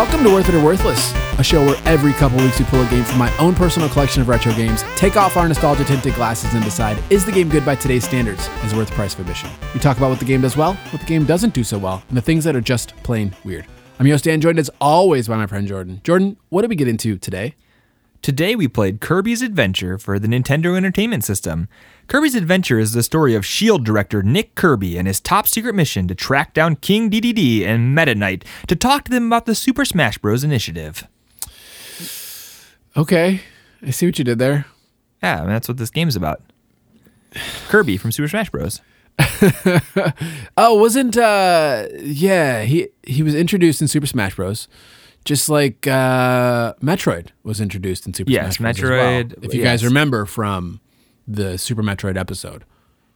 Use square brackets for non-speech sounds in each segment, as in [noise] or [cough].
Welcome to Worth It or Worthless, a show where every couple weeks we pull a game from my own personal collection of retro games, take off our nostalgia tinted glasses, and decide is the game good by today's standards? Is worth the price of admission? We talk about what the game does well, what the game doesn't do so well, and the things that are just plain weird. I'm your host Dan, joined as always by my friend Jordan. Jordan, what did we get into today? Today we played Kirby's Adventure for the Nintendo Entertainment System. Kirby's Adventure is the story of SHIELD director Nick Kirby and his top secret mission to track down King DDD and Meta Knight to talk to them about the Super Smash Bros. initiative. Okay, I see what you did there. Yeah, that's what this game's about. Kirby from Super Smash Bros. [laughs] Oh, wasn't uh yeah, he he was introduced in Super Smash Bros. Just like uh Metroid was introduced in Super Yes, Smash Bros. as well, Metroid, if you guys remember from the Super Metroid episode.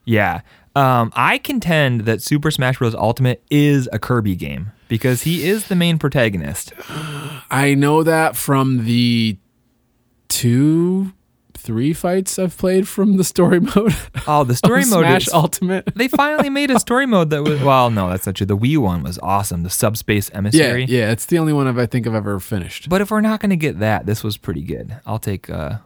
Yeah. Um, I contend that Super Smash Bros. Ultimate is a Kirby game because he is the main protagonist. [gasps] I know that from the two three fights I've played from the story [laughs] mode. Oh, the story mode Smash is Ultimate. they finally made a story mode that was well no that's not true the wii one was awesome the subspace Yeah, emissary yeah, it's the only one I've, I think I've ever finished. but if we're not going to get that this was pretty good i'll take uh,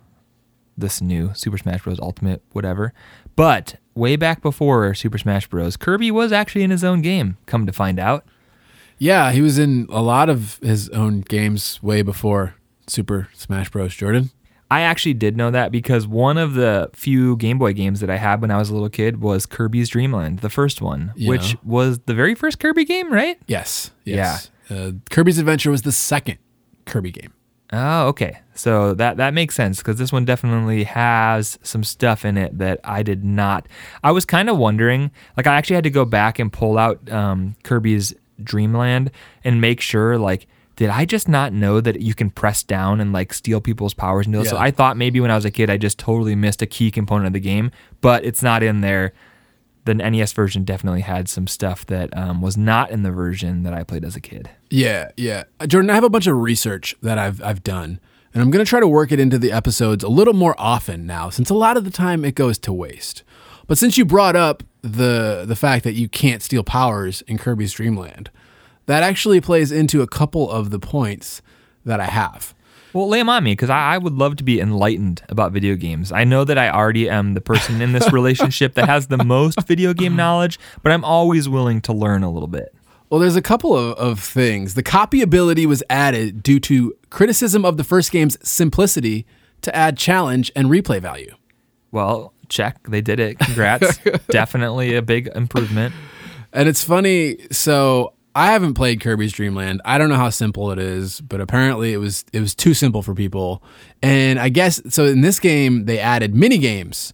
this new super smash bros ultimate whatever but way back before super smash bros kirby was actually in his own game come to find out Yeah, he was in a lot of his own games way before Super Smash Bros. Jordan. i actually did know that because one of the few game boy games that i had when i was a little kid was kirby's dreamland the first one Yeah. which was the very first kirby game right Yes. Yes. Yeah. Uh, Kirby's Adventure was the second Kirby game. Oh, okay. So that that makes sense because this one definitely has some stuff in it that I did not. I was kind of wondering. Like, I actually had to go back and pull out um, Kirby's Dreamland and make sure, like, did I just not know that you can press down and like steal people's powers and this? So I thought maybe when I was a kid I just totally missed a key component of the game, but it's not in there. The NES version definitely had some stuff that um, was not in the version that I played as a kid. Yeah, yeah. Jordan, I have a bunch of research that I've I've done, and I'm going to try to work it into the episodes a little more often now, since a lot of the time it goes to waste. But since you brought up the the fact that you can't steal powers in Kirby's Dreamland, that actually plays into a couple of the points that I have. Well, lay them on me because I, I would love to be enlightened about video games. I know that I already am the person in this [laughs] relationship that has the most video game knowledge, but I'm always willing to learn a little bit. Well, there's a couple of, of things. The copy ability was added due to criticism of the first game's simplicity to add challenge and replay value. Well, check. They did it. Congrats. [laughs] Definitely a big improvement. And it's funny. So I haven't played Kirby's Dream Land. I don't know how simple it is, but apparently it was it was too simple for people. And I guess so. In this game, they added mini games.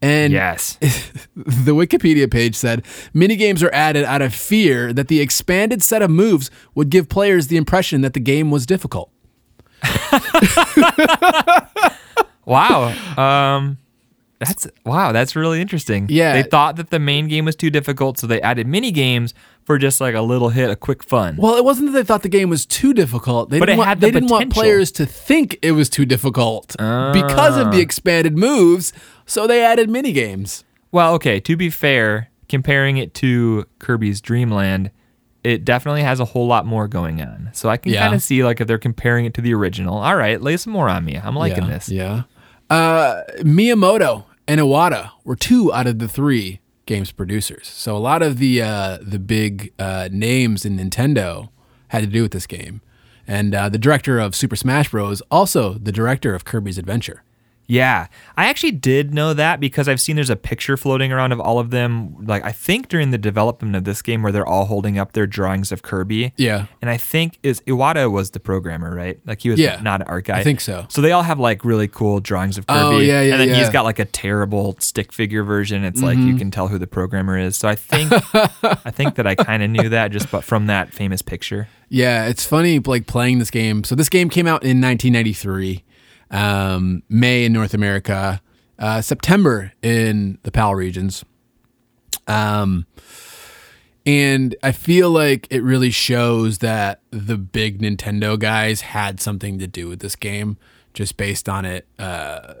And Yes. [laughs] the Wikipedia page said minigames are added out of fear that the expanded set of moves would give players the impression that the game was difficult. [laughs] Wow. Um, that's wow. That's really interesting. Yeah. They thought that the main game was too difficult, so they added mini games for just like a little hit, a quick fun. Well, it wasn't that they thought the game was too difficult. They But didn't it want, had the they didn't want players to think it was too difficult because of Ah. the expanded moves. So they added mini games. Well, okay, to be fair, comparing it to Kirby's Dream Land, it definitely has a whole lot more going on. So I can Yeah. kind of see like if they're comparing it to the original. All right, lay some more on me. I'm liking yeah, this. Yeah. Uh, Miyamoto and Iwata were two out of the three games producers. So a lot of the uh, the big uh, names in Nintendo had to do with this game. And uh, the director of Super Smash Bros. also the director of Kirby's Adventure. Yeah. I actually did know that because I've seen there's a picture floating around of all of them, like I think during the development of this game where they're all holding up their drawings of Kirby. Yeah. And I think is Iwata was the programmer, right? Like he was Yeah, not an art guy. I think so. So they all have like really cool drawings of Kirby. Oh, yeah, yeah, And then yeah. Mm-hmm. he's got like a terrible stick figure version. It's like you can tell who the programmer is. So I [laughs] think I think that I kind of knew that just but from that famous picture. Yeah, it's funny like playing this game. So this game came out in 1993, um, May in North America, uh, September in the PAL regions. Um, and I feel like it really shows that the big Nintendo guys had something to do with this game, just based on it. Uh,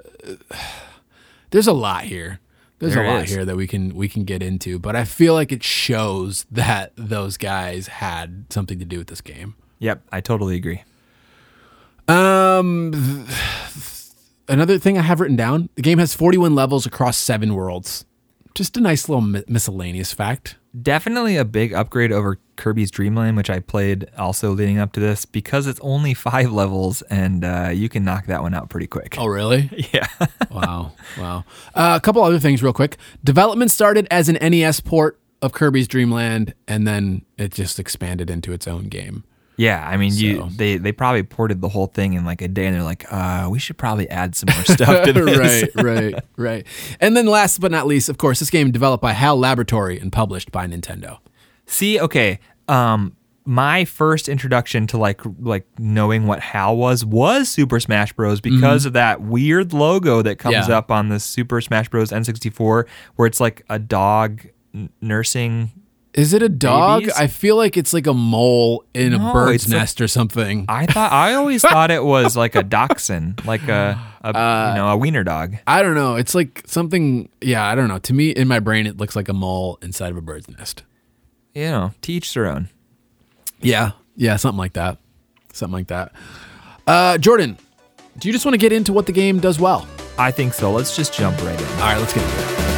there's a lot here. There's There a lot is. here that we can we can get into, but I feel like it shows that those guys had something to do with this game. Yep, I totally agree. Um, th- another thing I have written down: the game has 41 levels across seven worlds. Just a nice little mi- miscellaneous fact. Definitely a big upgrade over Kirby's Dream Land, which I played also leading up to this because it's only [laughs] five levels and uh, you can knock that one out pretty quick. Oh, really? [laughs] Yeah. wow, wow. Uh, a couple other things, real quick. Development started as an NES port of Kirby's Dream Land, and then it just expanded into its own game. Yeah, I mean, you they they probably ported the whole thing in like a day, and they're like, uh, we should probably add some more stuff to [laughs] this. right, [laughs] right, right. And then last but not least, of course, this game developed by HAL Laboratory and published by Nintendo. See, okay, um, my first introduction to like like knowing what HAL was was Super Smash Bros. because of that weird logo that comes Mm-hmm. Yeah. up on the Super Smash Bros. N64, where it's like a dog nursing. Is it a dog? Babies? I feel like it's like a mole in No, a bird's it's like- nest or something. I thought I always [laughs] thought it was like a dachshund, like a, a Uh, you know a wiener dog. I don't know. It's like something. Yeah, I don't know. To me, in my brain, it looks like a mole inside of a bird's nest. You know, to each their own. Yeah, yeah, something like that. Something like that. Uh, Jordan, do you just want to get into what the game does well? I think so. Let's just jump right in. All right, let's get into it.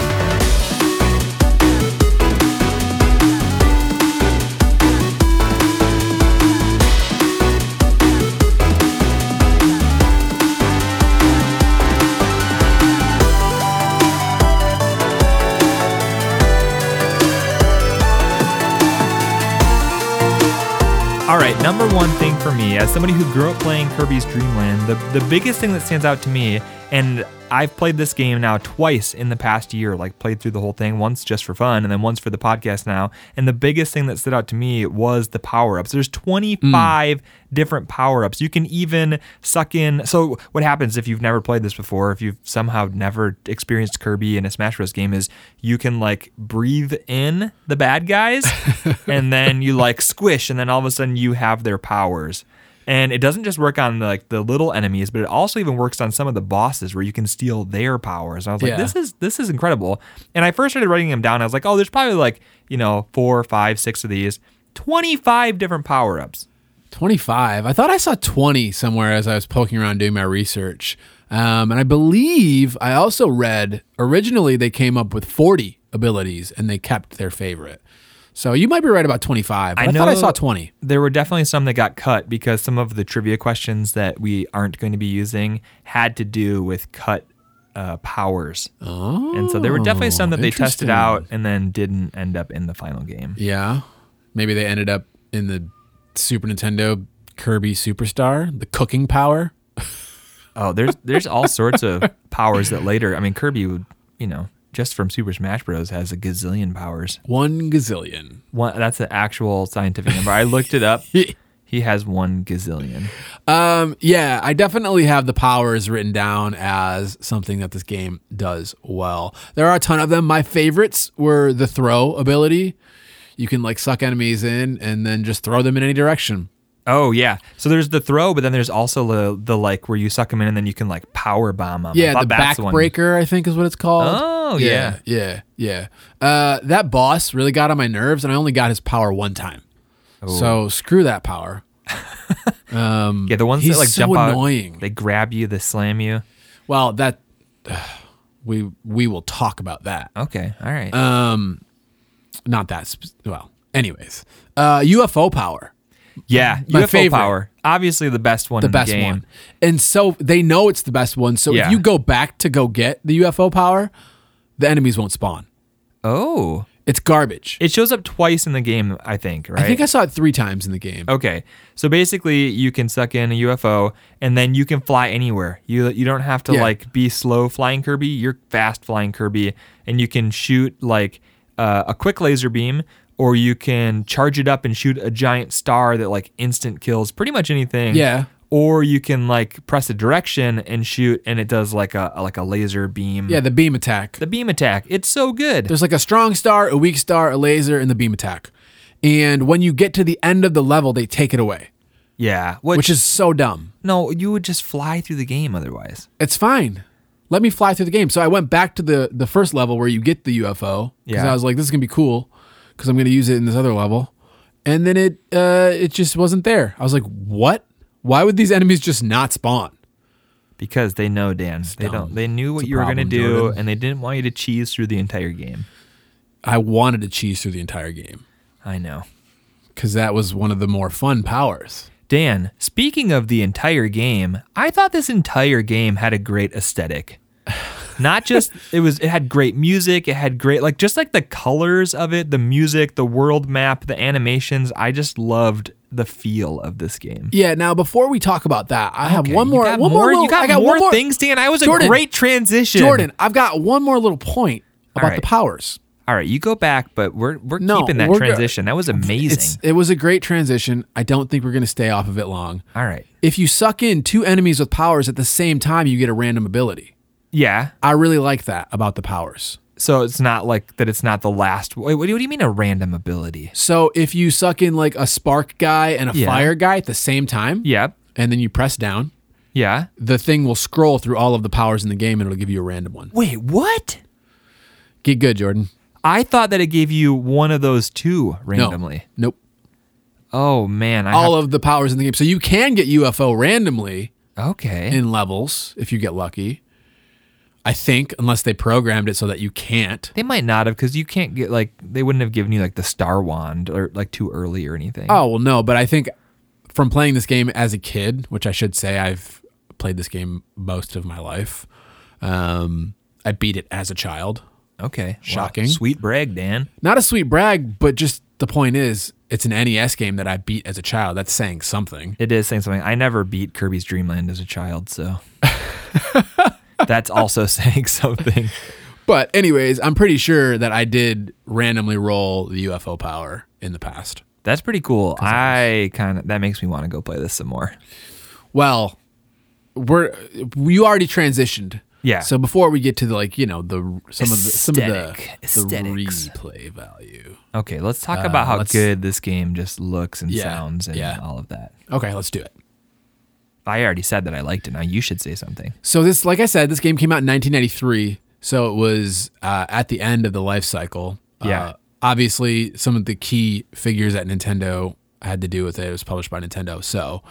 All right, number one thing for me, as somebody who grew up playing Kirby's Dream Land, the, the biggest thing that stands out to me, and I've played this game now twice in the past year, like played through the whole thing, once just for fun, and then once for the podcast now. And the biggest thing that stood out to me was the power ups. There's 25 different power ups. You can even suck in. So, what happens if you've never played this before, if you've somehow never experienced Kirby in a Smash Bros. game, is you can like breathe in the bad guys [laughs] and then you like squish, and then all of a sudden you have their powers. And it doesn't just work on like the little enemies, but it also even works on some of the bosses where you can steal their powers. And I was like, Yeah. this is this is incredible. And I first started writing them down. I was like, oh, there's probably like you know four, five, six of these, twenty five different power ups. 25. I thought I saw 20 somewhere as I was poking around doing my research. Um, and I believe I also read originally they came up with 40 abilities and they kept their favorite. So you might be right about 25. But I, thought I saw 20. There were definitely some that got cut because some of the trivia questions that we aren't going to be using had to do with cut uh, powers. Oh. And so there were definitely some that they tested out and then didn't end up in the final game. Yeah. Maybe they ended up in the Super Nintendo Kirby Superstar, the cooking power. [laughs] Oh, there's there's all sorts of powers that later. I mean, Kirby would, you know, just from Super Smash Bros. has a gazillion powers. One gazillion. One that's an actual scientific number. I looked it up. [laughs] He has one gazillion. Um, yeah, I definitely have the powers written down as something that this game does well. There are a ton of them. My favorites were the throw ability. You can like suck enemies in and then just throw them in any direction. Oh yeah. So there's the throw, but then there's also the the like where you suck them in and then you can like power bomb them. Yeah, the backbreaker, I think is what it's called. Oh, yeah, yeah, yeah. Uh, that boss really got on my nerves, and I only got his power one time. So screw that power. [laughs] Um, Yeah, the ones that like so jump out, annoying. they grab you, they slam you. well, that [sighs] we we will talk about that. Okay, all right. Um, not that. Sp- well, anyways, uh, UFO power, yeah, my UFO favorite. power, obviously the best one. the in best the one, and so they know it's the best one. So Yeah. if you go back to go get the UFO power, the enemies won't spawn. Oh, It's garbage. it shows up twice in the game, I think. Right? I think I saw it three times in the game. Okay, so basically, you can suck in a UFO, and then you can fly anywhere. You you don't have to Yeah. like be slow flying Kirby. You're fast flying Kirby, and you can shoot like uh, a quick laser beam, or you can charge it up and shoot a giant star that like instant kills pretty much anything. Yeah. Or you can like press a direction and shoot, and it does like a like a laser beam. Yeah, the beam attack. The beam attack. It's so good. There's like a strong star, a weak star, a laser, and the beam attack. And when you get to the end of the level, they take it away, yeah. Which, which is so dumb. no, you would just fly through the game otherwise. It's fine. Let me fly through the game. So I went back to the the first level where you get the UFO because Yeah. I was like, this is gonna be cool because I'm gonna use it in this other level. and then it uh, it just wasn't there. I was like, what? Why would these enemies just not spawn? Because they know, Dan. They dumb. don't. They knew what It's you were going to do, Jordan. and they didn't want you to cheese through the entire game. I wanted to cheese through the entire game I know. because that was one of the more fun powers. Dan, speaking of the entire game, I thought this entire game had a great aesthetic. Not just it was it had great music, it had great like just like the colors of it, the music, the world map, the animations. I just loved the feel of this game. Yeah. Now, before we talk about that, I have one more. one more. little- you got I got more, more things, Dan. I was Jordan, a great transition. Jordan, I've got one more little point about right. the powers. All right, you go back, but we're we're No, keeping that we're go- transition. that was amazing. It was a great transition. I don't think we're going to stay off of it long. All right. If you suck in two enemies with powers at the same time, you get a random ability. Yeah. I really like that about the powers. So it's not like that. It's not the last. Wait, what do you, what do you mean a random ability? So if you suck in like a spark guy and a Yeah. fire guy at the same time, Yep. and then you press down, Yeah. the thing will scroll through all of the powers in the game and it'll give you a random one. Wait, what? Get good, Jordan. I thought that it gave you one of those two No. randomly. Nope. Oh man, I All of the powers in the game. So you can get UFO randomly have, okay. in levels if you get lucky. I think, unless they programmed it so that you can't. they might not have because you can't get like they wouldn't have given you like the star wand or like too early or anything. Oh well, no, but I think from playing this game as a kid, which I should say I've played this game most of my life. Um, I beat it as a child. okay. Wow. Shocking. Sweet brag, Dan. Not a sweet brag, but just the point is, it's an NES game that I beat as a child. That's saying something. It is saying something. I never beat Kirby's Dream Land as a child, so [laughs] that's also [laughs] saying something. But anyways, I'm pretty sure that I did randomly roll the UFO power in the past. That's pretty cool. I kind of that makes me want to go play this some more. Well, we're you already transitioned. Yeah. So before we get to the like, you know, the some of the some of the, Aesthetic. the replay value. Okay, let's talk about how Uh, good this game just looks and Yeah, sounds and yeah. all of that. Okay, let's do it. I already said that I liked it. Now you should say something. So this, like I said, this game came out in 1993. So it was uh, at the end of the life cycle. Yeah. Uh, obviously, some of the key figures at Nintendo had to do with it. It was published by Nintendo. So,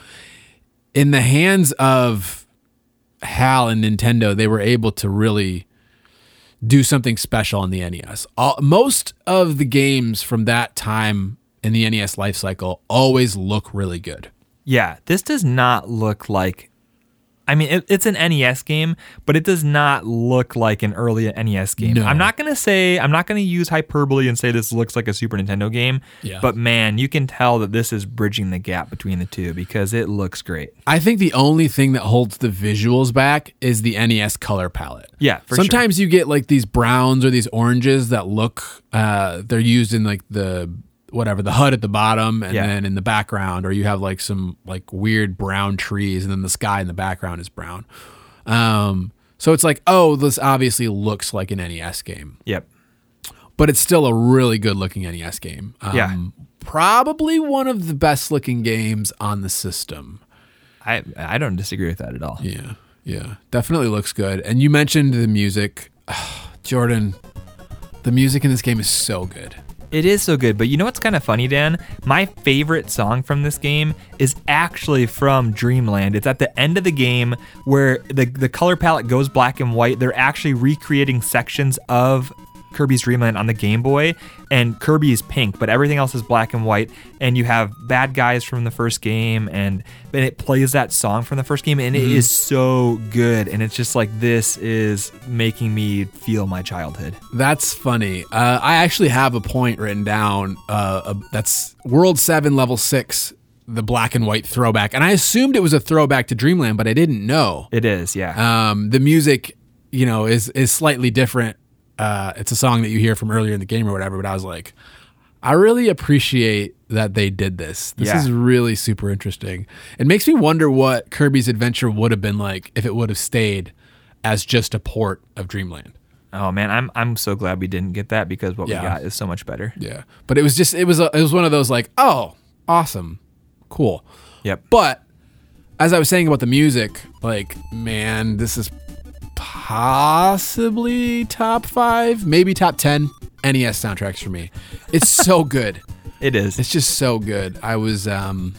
in the hands of HAL and Nintendo, they were able to really do something special on the NES. All, most of the games from that time in the NES life cycle always look really good. Yeah, this does not look like. I mean, it, it's an NES game, but it does not look like an early NES game. No. I'm not gonna say I'm not gonna use hyperbole and say this looks like a Super Nintendo game. Yeah. But man, you can tell that this is bridging the gap between the two because it looks great. I think the only thing that holds the visuals back is the NES color palette. Yeah, for sure. Sometimes you get like these browns or these oranges that look uh they're used in like the whatever the HUD at the bottom and Yeah. then in the background or you have like some like weird brown trees and then the sky in the background is brown. Um so it's like, oh, this obviously looks like an NES game, Yep. but it's still a really good looking NES game. Um, Yeah. Probably one of the best looking games on the system. I I don't disagree with that at all. Yeah, yeah, definitely looks good. And you mentioned the music, [sighs] Jordan. The music in this game is so good. It is so good, but you know what's kind of funny, Dan? My favorite song from this game is actually from Dreamland. It's at the end of the game where the the color palette goes black and white. They're actually recreating sections of Kirby's Dreamland on the Game Boy, and Kirby is pink, but everything else is black and white. And you have bad guys from the first game, and, and it plays that song from the first game, and it is so good. And it's just like this is making me feel my childhood. That's funny. Uh, I actually have a point written down. Uh, uh, that's World Seven, Level Six, the black and white throwback, and I assumed it was a throwback to Dreamland, but I didn't know. It is, yeah. Um, the music, you know, is is slightly different. Uh, it's a song that you hear from earlier in the game or whatever. But I was like, I really appreciate that they did this. This Yeah. is really super interesting. It makes me wonder what Kirby's Adventure would have been like if it would have stayed as just a port of Dreamland. Oh man, I'm I'm so glad we didn't get that because what Yeah. we got is so much better. Yeah, but it was just it was a, it was one of those like, oh, awesome, cool. Yep. But as I was saying about the music, like, man, this is possibly top five, maybe top 10 NES soundtracks for me. It's [laughs] so good. It is. It's just so good. I was um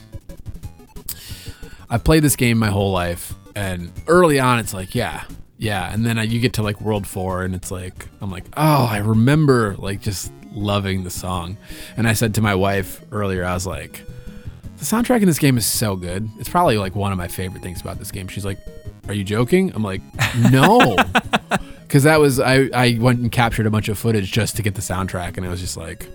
I played this game my whole life and early on it's like, yeah. Yeah, and then I, you get to like World 4 and it's like I'm like, "Oh, I remember like just loving the song." And I said to my wife earlier I was like, "The soundtrack in this game is so good. It's probably like one of my favorite things about this game." She's like, "Are you joking?" I'm like, "No." [laughs] Cuz that was I I went and captured a bunch of footage just to get the soundtrack and I was just like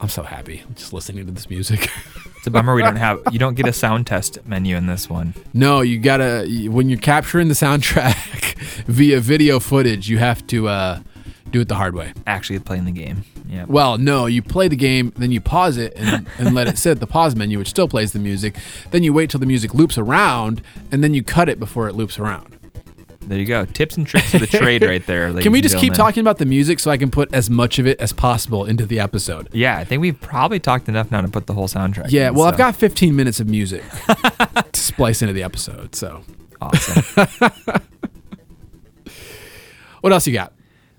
I'm so happy just listening to this music. [laughs] It's a bummer we don't have. You don't get a [laughs] sound test menu in this one. no, you gotta when you're capturing the soundtrack via video footage, you have to uh, do it the hard way. Actually, playing the game. Yeah. Well, no, you play the game, then you pause it and, and let it sit at the pause menu, which still plays the music. Then you wait till the music loops around, and then you cut it before it loops around. There you go. Tips and tricks of the trade right there. [laughs] Can we just keep talking about the music so I can put as much of it as possible into the episode? Yeah, I think we've probably talked enough now to put the whole soundtrack. Yeah, in, well, I've got 15 minutes of music [laughs] to splice into the episode. So, awesome. [laughs] what else you got?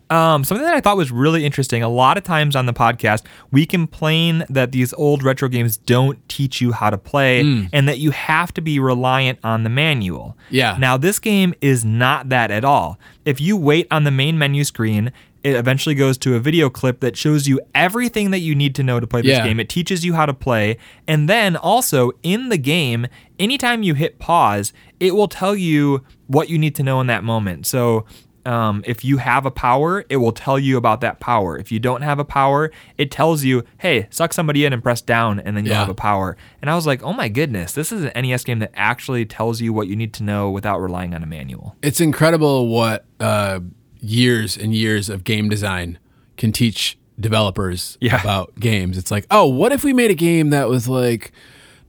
Um, something that I thought was really interesting. A lot of times on the podcast, we complain that these old retro games don't teach you how to play and that you have to be reliant on the manual. Yeah. Now, this game is not that at all. If you wait on the main menu screen, it eventually goes to a video clip that shows you everything that you need to know to play this Yeah. game. It teaches you how to play. And then also in the game, anytime you hit pause, it will tell you what you need to know in that moment. So um, if you have a power, it will tell you about that power. If you don't have a power, it tells you, hey, suck somebody in and press down, and then you'll Yeah. have a power. And I was like, oh my goodness, this is an NES game that actually tells you what you need to know without relying on a manual. It's incredible what uh, years and years of game design can teach developers Yeah. [laughs] about games. It's like, oh, what if we made a game that was like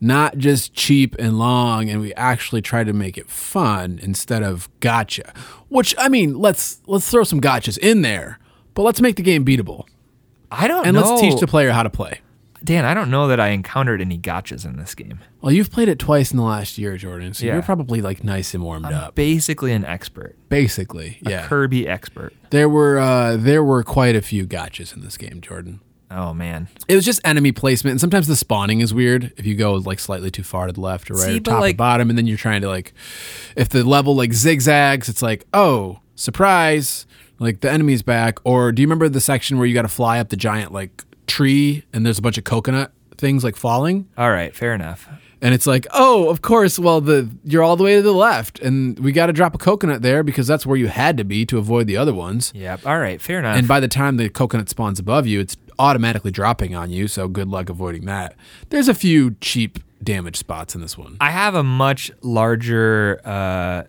not just cheap and long and we actually tried to make it fun instead of gotcha. Which I mean, let's let's throw some gotchas in there, but let's make the game beatable. I don't And know. let's teach the player how to play. Dan, I don't know that I encountered any gotchas in this game. Well, you've played it twice in the last year, Jordan, so Yeah. you're probably like nice and warmed up. Basically an expert. Basically, yeah. Kirby expert. There were uh, there were quite a few gotchas in this game, Jordan. Oh man. It was just enemy placement, and sometimes the spawning is weird if you go like slightly too far to the left or right, See, or but, top or bottom, and then you're trying to like, if the level like zigzags, it's like, oh, surprise, like the enemy's back. Or do you remember the section where you got to fly up the giant like tree, and there's a bunch of coconut things like falling, All right, fair enough. And it's like, oh, of course, well the you're all the way to the left, and we got to drop a coconut there because that's where you had to be to avoid the other ones. Yep. All right, fair enough. And by the time the coconut spawns above you, it's automatically dropping on you. So good luck avoiding that. There's a few cheap damage spots in this one. I have a much larger uh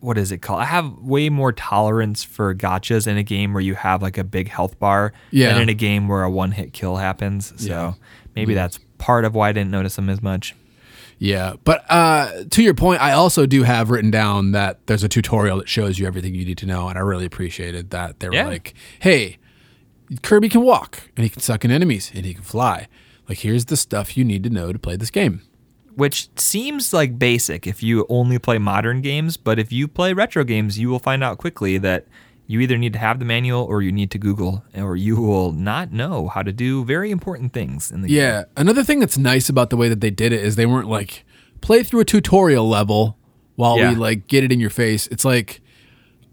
what is it called? I have way more tolerance for gotchas in a game where you have like a big health bar Yeah. than in a game where a one hit kill happens. So Yeah. maybe that's part of why I didn't notice them as much. Yeah, but uh, to your point, I also do have written down that there's a tutorial that shows you everything you need to know, and I really appreciated that. They were Yeah. like, "Hey, Kirby can walk, and he can suck in enemies, and he can fly. Like, here's the stuff you need to know to play this game." Which seems like basic if you only play modern games, but if you play retro games, you will find out quickly that you either need to have the manual or you need to Google, or you will not know how to do very important things in the game. Yeah. Another thing that's nice about the way that they did it is they weren't like play through a tutorial level while Yeah. we like get it in your face. It's like,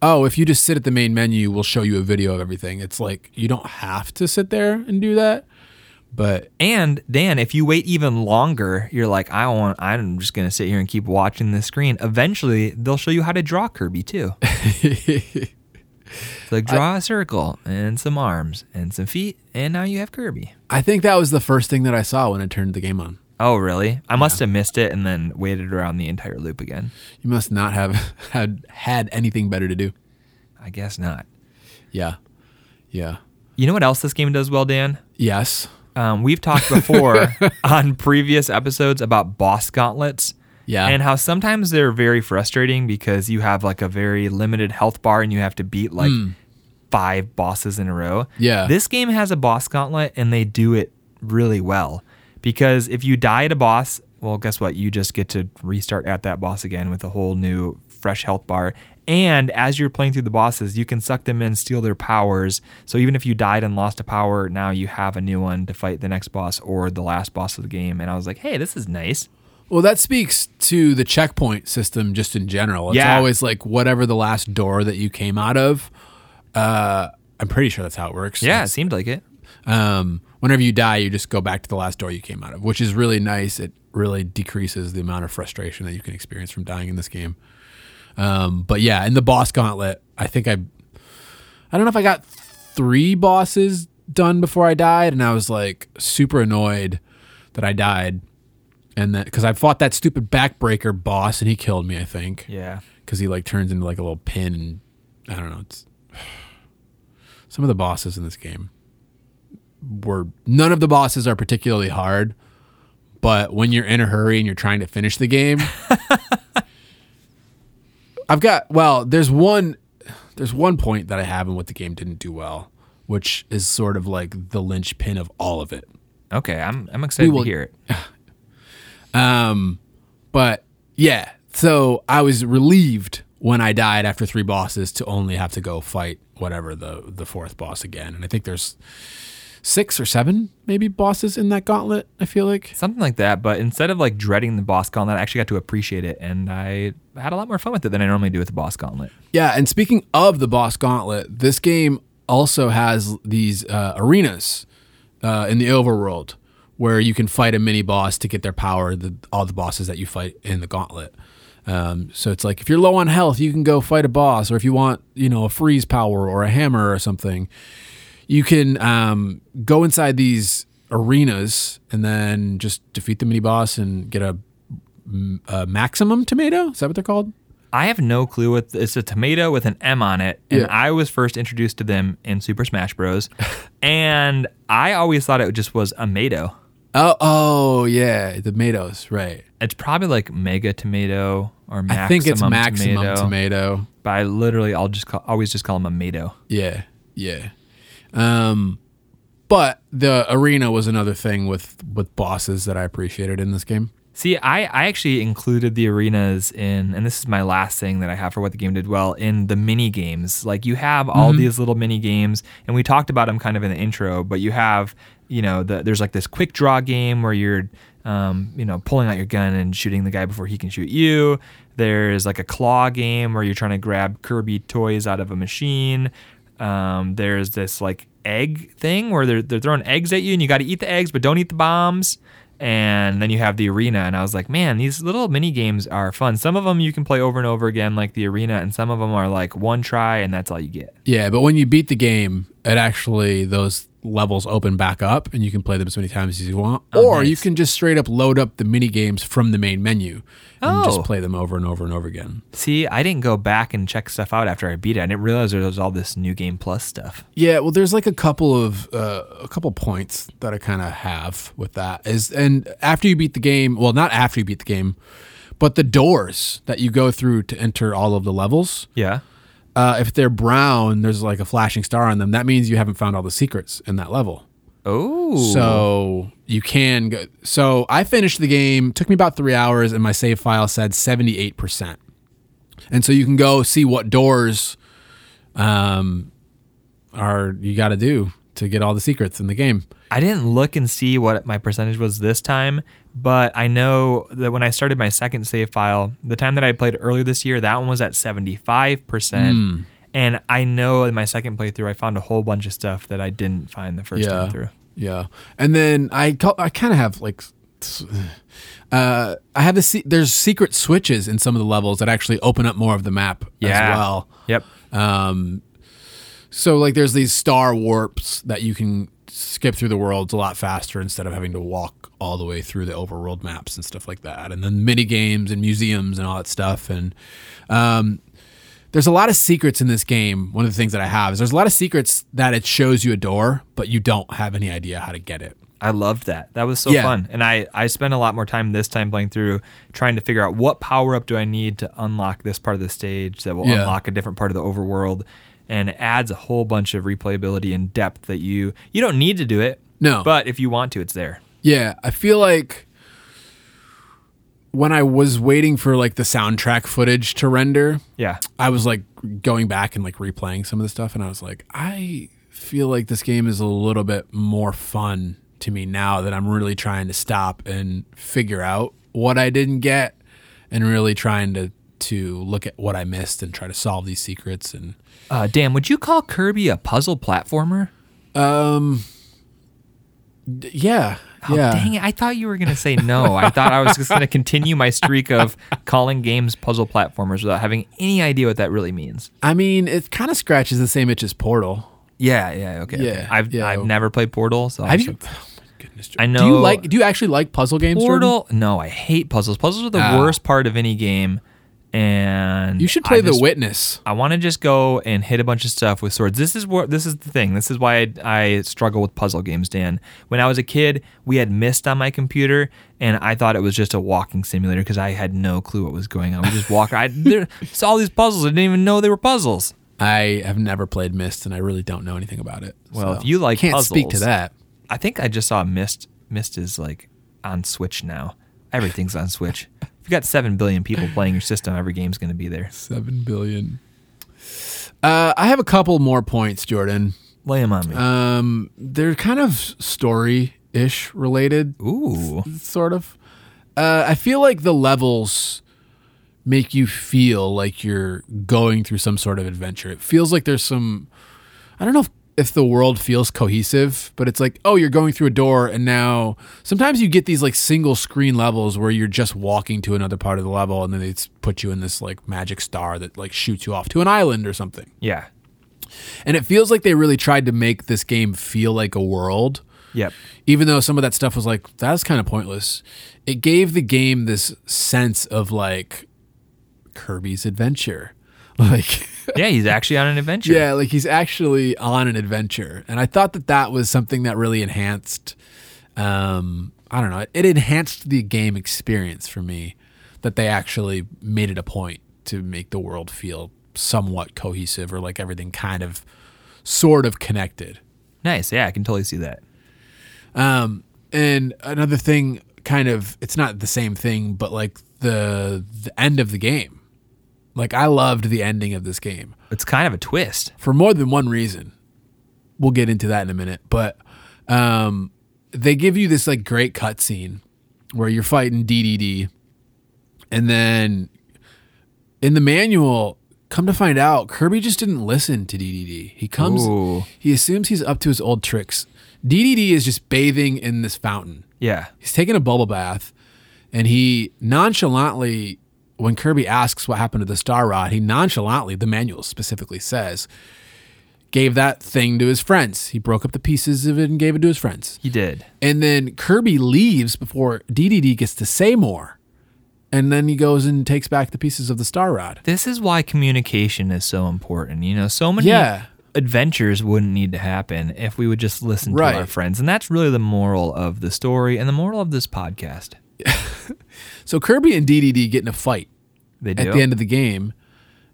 oh, if you just sit at the main menu, we'll show you a video of everything. It's like you don't have to sit there and do that. But And Dan, if you wait even longer, you're like, I want. I'm just gonna sit here and keep watching the screen. Eventually, they'll show you how to draw Kirby too. [laughs] It's like draw a circle and some arms and some feet, and now you have Kirby. I think that was the first thing that I saw when I turned the game on. Oh, really? I must have missed it and then waited around the entire loop again. You must not have [laughs] had had anything better to do. I guess not. Yeah. Yeah. You know what else this game does well, Dan? Yes. Um, we've talked before [laughs] on previous episodes about boss gauntlets. Yeah. And how sometimes they're very frustrating because you have like a very limited health bar and you have to beat like hmm. five bosses in a row. Yeah. This game has a boss gauntlet and they do it really well. Because if you die at a boss, well, guess what? You just get to restart at that boss again with a whole new fresh health bar. And as you're playing through the bosses, you can suck them in, steal their powers. So even if you died and lost a power, now you have a new one to fight the next boss or the last boss of the game. And I was like, hey, this is nice. Well, that speaks to the checkpoint system just in general. It's Yeah. always like whatever the last door that you came out of. Uh, I'm pretty sure that's how it works. Yeah, it seemed like it. um, whenever you die, you just go back to the last door you came out of, which is really nice. It really decreases the amount of frustration that you can experience from dying in this game. Um, but yeah, in the boss gauntlet, I think I, I don't know if I got three bosses done before I died, and I was like super annoyed that I died, and that because I fought that stupid backbreaker boss and he killed me, I think, Yeah. because he like turns into like a little pin, and I don't know. It's [sighs] some of the bosses in this game were none of the bosses are particularly hard, but when you're in a hurry and you're trying to finish the game, [laughs] I've got well, there's one there's one point that I have in what the game didn't do well, which is sort of like the linchpin of all of it. Okay, I'm I'm excited will- to hear it. [sighs] [laughs] Um, but yeah, so I was relieved when I died after three bosses to only have to go fight whatever the the fourth boss again. And I think there's six or seven maybe bosses in that gauntlet. I feel like. Something like that, but instead of like dreading the boss gauntlet, I actually got to appreciate it, and I had a lot more fun with it than I normally do with the boss gauntlet. Yeah, and speaking of the boss gauntlet, this game also has these uh, arenas uh, in the overworld where you can fight a mini boss to get their power. The, all the bosses that you fight in the gauntlet. Um, so it's like if you're low on health, you can go fight a boss, or if you want, you know, a freeze power or a hammer or something, you can um, go inside these arenas and then just defeat the mini boss and get a, a maximum tomato. Is that what they're called? I have no clue what it's a tomato with an M on it, and Yeah. I was first introduced to them in Super Smash Bros. [laughs] and I always thought it just was a tomato. Oh, oh yeah, the tomatoes, right? It's probably like Mega Tomato or Maximum I think it's maximum tomato, tomato. But I literally, I'll just call, always just call them a tomato. Yeah, yeah. Um, but the arena was another thing with with bosses that I appreciated in this game. See, I, I actually included the arenas in, and this is my last thing that I have for what the game did well in the mini games. Like you have all these little mini games, and we talked about them kind of in the intro. But you have, you know, the, there's like this quick draw game where you're, um, you know, pulling out your gun and shooting the guy before he can shoot you. There's like a claw game where you're trying to grab Kirby toys out of a machine. Um, there's this like egg thing where they're they're throwing eggs at you, and you got to eat the eggs, but don't eat the bombs and then you have the arena and i was like man these little mini games are fun. Some of them you can play over and over again like the arena and some of them are like one try and that's all you get. Yeah, but when you beat the game, it actually those levels open back up and you can play them as many times as you want. or nice. you can just straight up load up the mini games from the main menu and Oh. just play them over and over and over again. see i didn't go back and check stuff out after i beat it i didn't realize there was all this new game plus stuff Yeah, well, there's like a couple of uh, a couple points that I kind of have with that is, and after you beat the game, well, not after you beat the game, but the doors that you go through to enter all of the levels, yeah uh, if they're brown, there's like a flashing star on them. That means you haven't found all the secrets in that level. oh So you can go. So I finished the game. Took me about three hours, and my save file said seventy eight percent. And so you can go see what doors, um, are you got to do to get all the secrets in the game. I didn't look and see what my percentage was this time, but I know that when I started my second save file, the time that I played earlier this year, that one was at 75%. And I know in my second playthrough, I found a whole bunch of stuff that I didn't find the first yeah, time through. yeah. And then I I kind of have like. [sighs] Uh, I have se- there's secret switches in some of the levels that actually open up more of the map Yeah. as well. Yep. Um, so like there's these star warps that you can skip through the worlds a lot faster instead of having to walk all the way through the overworld maps and stuff like that. And then mini games and museums and all that stuff. And um, there's a lot of secrets in this game. One of the things that I have is there's a lot of secrets that it shows you a door, but you don't have any idea how to get it. I loved that. That was so Yeah. fun. And I, I spent a lot more time this time playing through trying to figure out what power up do I need to unlock this part of the stage that will Yeah. unlock a different part of the overworld. And adds a whole bunch of replayability and depth that you you don't need to do it. No. But if you want to, it's there. Yeah, I feel like when I was waiting for like the soundtrack footage to render, Yeah. I was like going back and like replaying some of the stuff, and I was like, I feel like this game is a little bit more fun to me now that I'm really trying to stop and figure out what I didn't get, and really trying to to look at what I missed and try to solve these secrets. And Uh, Dan, would you call Kirby a puzzle platformer? um, d- yeah, Oh, yeah. Dang it. I thought you were going to say no. I thought I was just going to continue my streak of calling games puzzle platformers without having any idea what that really means. I mean, it kind of scratches the same itch as Portal. Yeah, yeah, okay. okay. Yeah, I've yeah. I've never played Portal, so Have you? Oh my goodness. I know. Do you like? Do you actually like puzzle games? Jordan? Portal? No, I hate puzzles. Puzzles are the Ah. worst part of any game, and You should play I The Witness. I want to just go and hit a bunch of stuff with swords. This is what this is the thing. This is why I, I struggle with puzzle games, Dan. When I was a kid, we had Myst on my computer, and I thought it was just a walking simulator because I had no clue what was going on. We just walk. I there, [laughs] saw all these puzzles. I didn't even know they were puzzles. I have never played Myst, and I really don't know anything about it. Well, so if you like can't speak to puzzles- that. I think I just saw Myst. Myst is like on Switch now. Everything's on Switch. [laughs] If you got seven billion people playing your system, every game's going to be there. Seven billion. Uh, I have a couple more points, Jordan. Lay them on me. Um, they're kind of story-ish related, Ooh. sort of. Uh, I feel like the levels make you feel like you're going through some sort of adventure. It feels like there's some. I don't know if, if the world feels cohesive, but it's like, oh, you're going through a door, and now sometimes you get these like single screen levels where you're just walking to another part of the level, and then they put you in this like magic star that like shoots you off to an island or something. Yeah. And it feels like they really tried to make this game feel like a world Yep. even though some of that stuff was like that's kind of pointless it gave the game this sense of like kirby's adventure [laughs] like Yeah, he's actually on an adventure. yeah like he's actually on an adventure and i thought that that was something that really enhanced um i don't know it enhanced the game experience for me that they actually made it a point to make the world feel somewhat cohesive or like everything kind of sort of connected Nice. Yeah, I can totally see that. Um, and another thing, kind of, it's not the same thing, but like the the end of the game. Like I loved the ending of this game It's kind of a twist. for more than one reason. We'll get into that in a minute, but um, they give you this like great cutscene where you're fighting DDD, and then in the manual, come to find out, Kirby just didn't listen to DDD. He comes, Ooh. he assumes he's up to his old tricks. DDD is just bathing in this fountain. Yeah. He's taking a bubble bath, and he nonchalantly, when Kirby asks what happened to the Star Rod, he nonchalantly, the manual specifically says, gave that thing to his friends. He broke up the pieces of it and gave it to his friends. He did. And then Kirby leaves before DDD gets to say more. And then he goes and takes back the pieces of the Star Rod. This is why communication is so important. You know, so many Yeah. adventures wouldn't need to happen if we would just listen Right. to our friends. And that's really the moral of the story and the moral of this podcast. [laughs] So Kirby and DDD get in a fight They do. at the end of the game.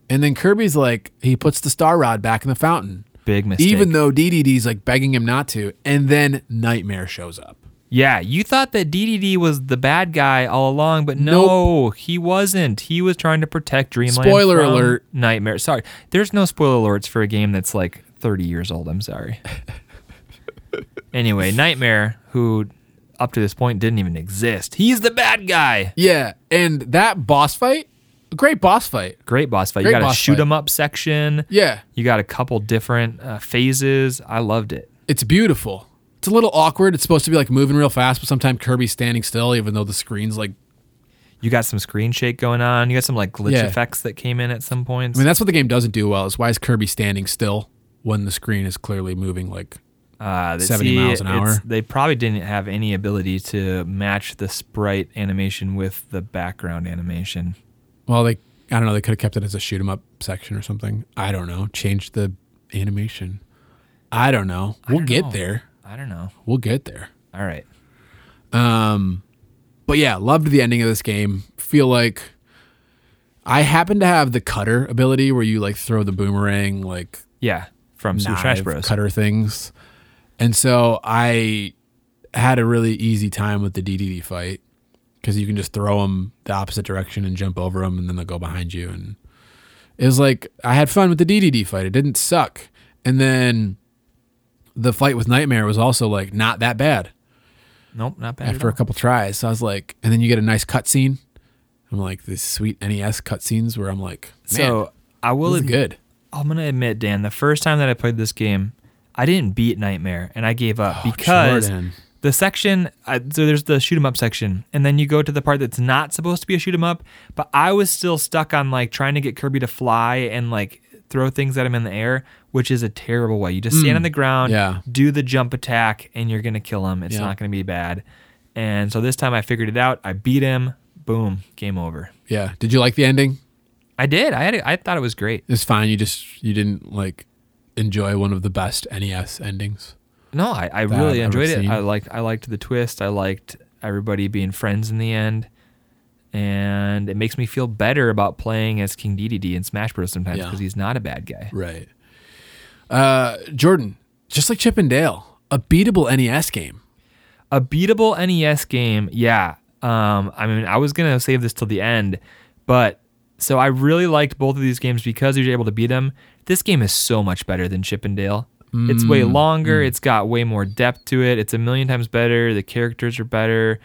And then Kirby's like, he puts the Star Rod back in the fountain. Big mistake. even though DDD's like begging him not to, and then Nightmare shows up. yeah, you thought that DDD was the bad guy all along, but no, he wasn't. He was trying to protect Dreamland. Spoiler alert. Nightmare. Sorry, there's no spoiler alerts for a game that's like 30 years old. I'm sorry. [laughs] anyway, Nightmare, who up to this point didn't even exist, he's the bad guy. Yeah, and that boss fight, great boss fight. Great boss fight. Great you got a shoot fight. 'em up section. Yeah, You got a couple different uh, phases. I loved it. it's beautiful. It's a little awkward. It's supposed to be like moving real fast, but sometimes Kirby's standing still, even though the screen's like. You got some screen shake going on. You got some like glitch Yeah. effects that came in at some points. I mean, that's what the game doesn't do well. Is why is Kirby standing still when the screen is clearly moving? Like, Uh, that- 70 miles an hour. They probably didn't have any ability to match the sprite animation with the background animation. well, they I don't know. They could have kept it as a shoot 'em up section or something. I don't know. Change the animation. I don't know. We'll don't get know. there. I don't know. We'll get there. All right. Um, but yeah, loved the ending of this game. Feel like I happen to have the cutter ability where you like throw the boomerang like Yeah, from Super Smash Bros. cutter things, and so I had a really easy time with the DDD fight. because you can just throw them the opposite direction and jump over them, and then they'll go behind you. And it was like I had fun with the DDD fight. It didn't suck. And then the fight with Nightmare was also like not that bad Nope, not bad. after a couple tries. So I was like, and then you get a nice cutscene. I'm like these sweet NES cutscenes where I'm like, man, so I will admit, good. I'm gonna admit, Dan, the first time that I played this game, I didn't beat Nightmare, and I gave up because Oh, Jordan. the section. I, so there's the shoot 'em up section, and then you go to the part that's not supposed to be a shoot 'em up. But I was still stuck on like trying to get Kirby to fly and like throw things at him in the air, which is a terrible way. You just stand on the ground, Mm. Yeah. do the jump attack, and you're gonna kill him. It's Yeah. not gonna be bad. And so this time I figured it out. I beat him. Boom, game over. Yeah. Did you like the ending? I did. I had. I thought it was great. It's fine. You just you didn't like enjoy one of the best NES endings. No, I, I I've really enjoyed it. seen. I liked I liked the twist. I liked everybody being friends in the end. And it makes me feel better about playing as King Dedede in Smash Bros. sometimes Yeah. because he's not a bad guy. Right. Uh, Jordan, just like Chip and Dale, a beatable NES game. A beatable NES game, yeah. Um, I mean, I was gonna save this till the end, but so I really liked both of these games because you're able to beat them. This game is so much better than Chippendale. Dale. It's way Mm, longer. It's got way more depth to it. It's a million times better. The characters are better.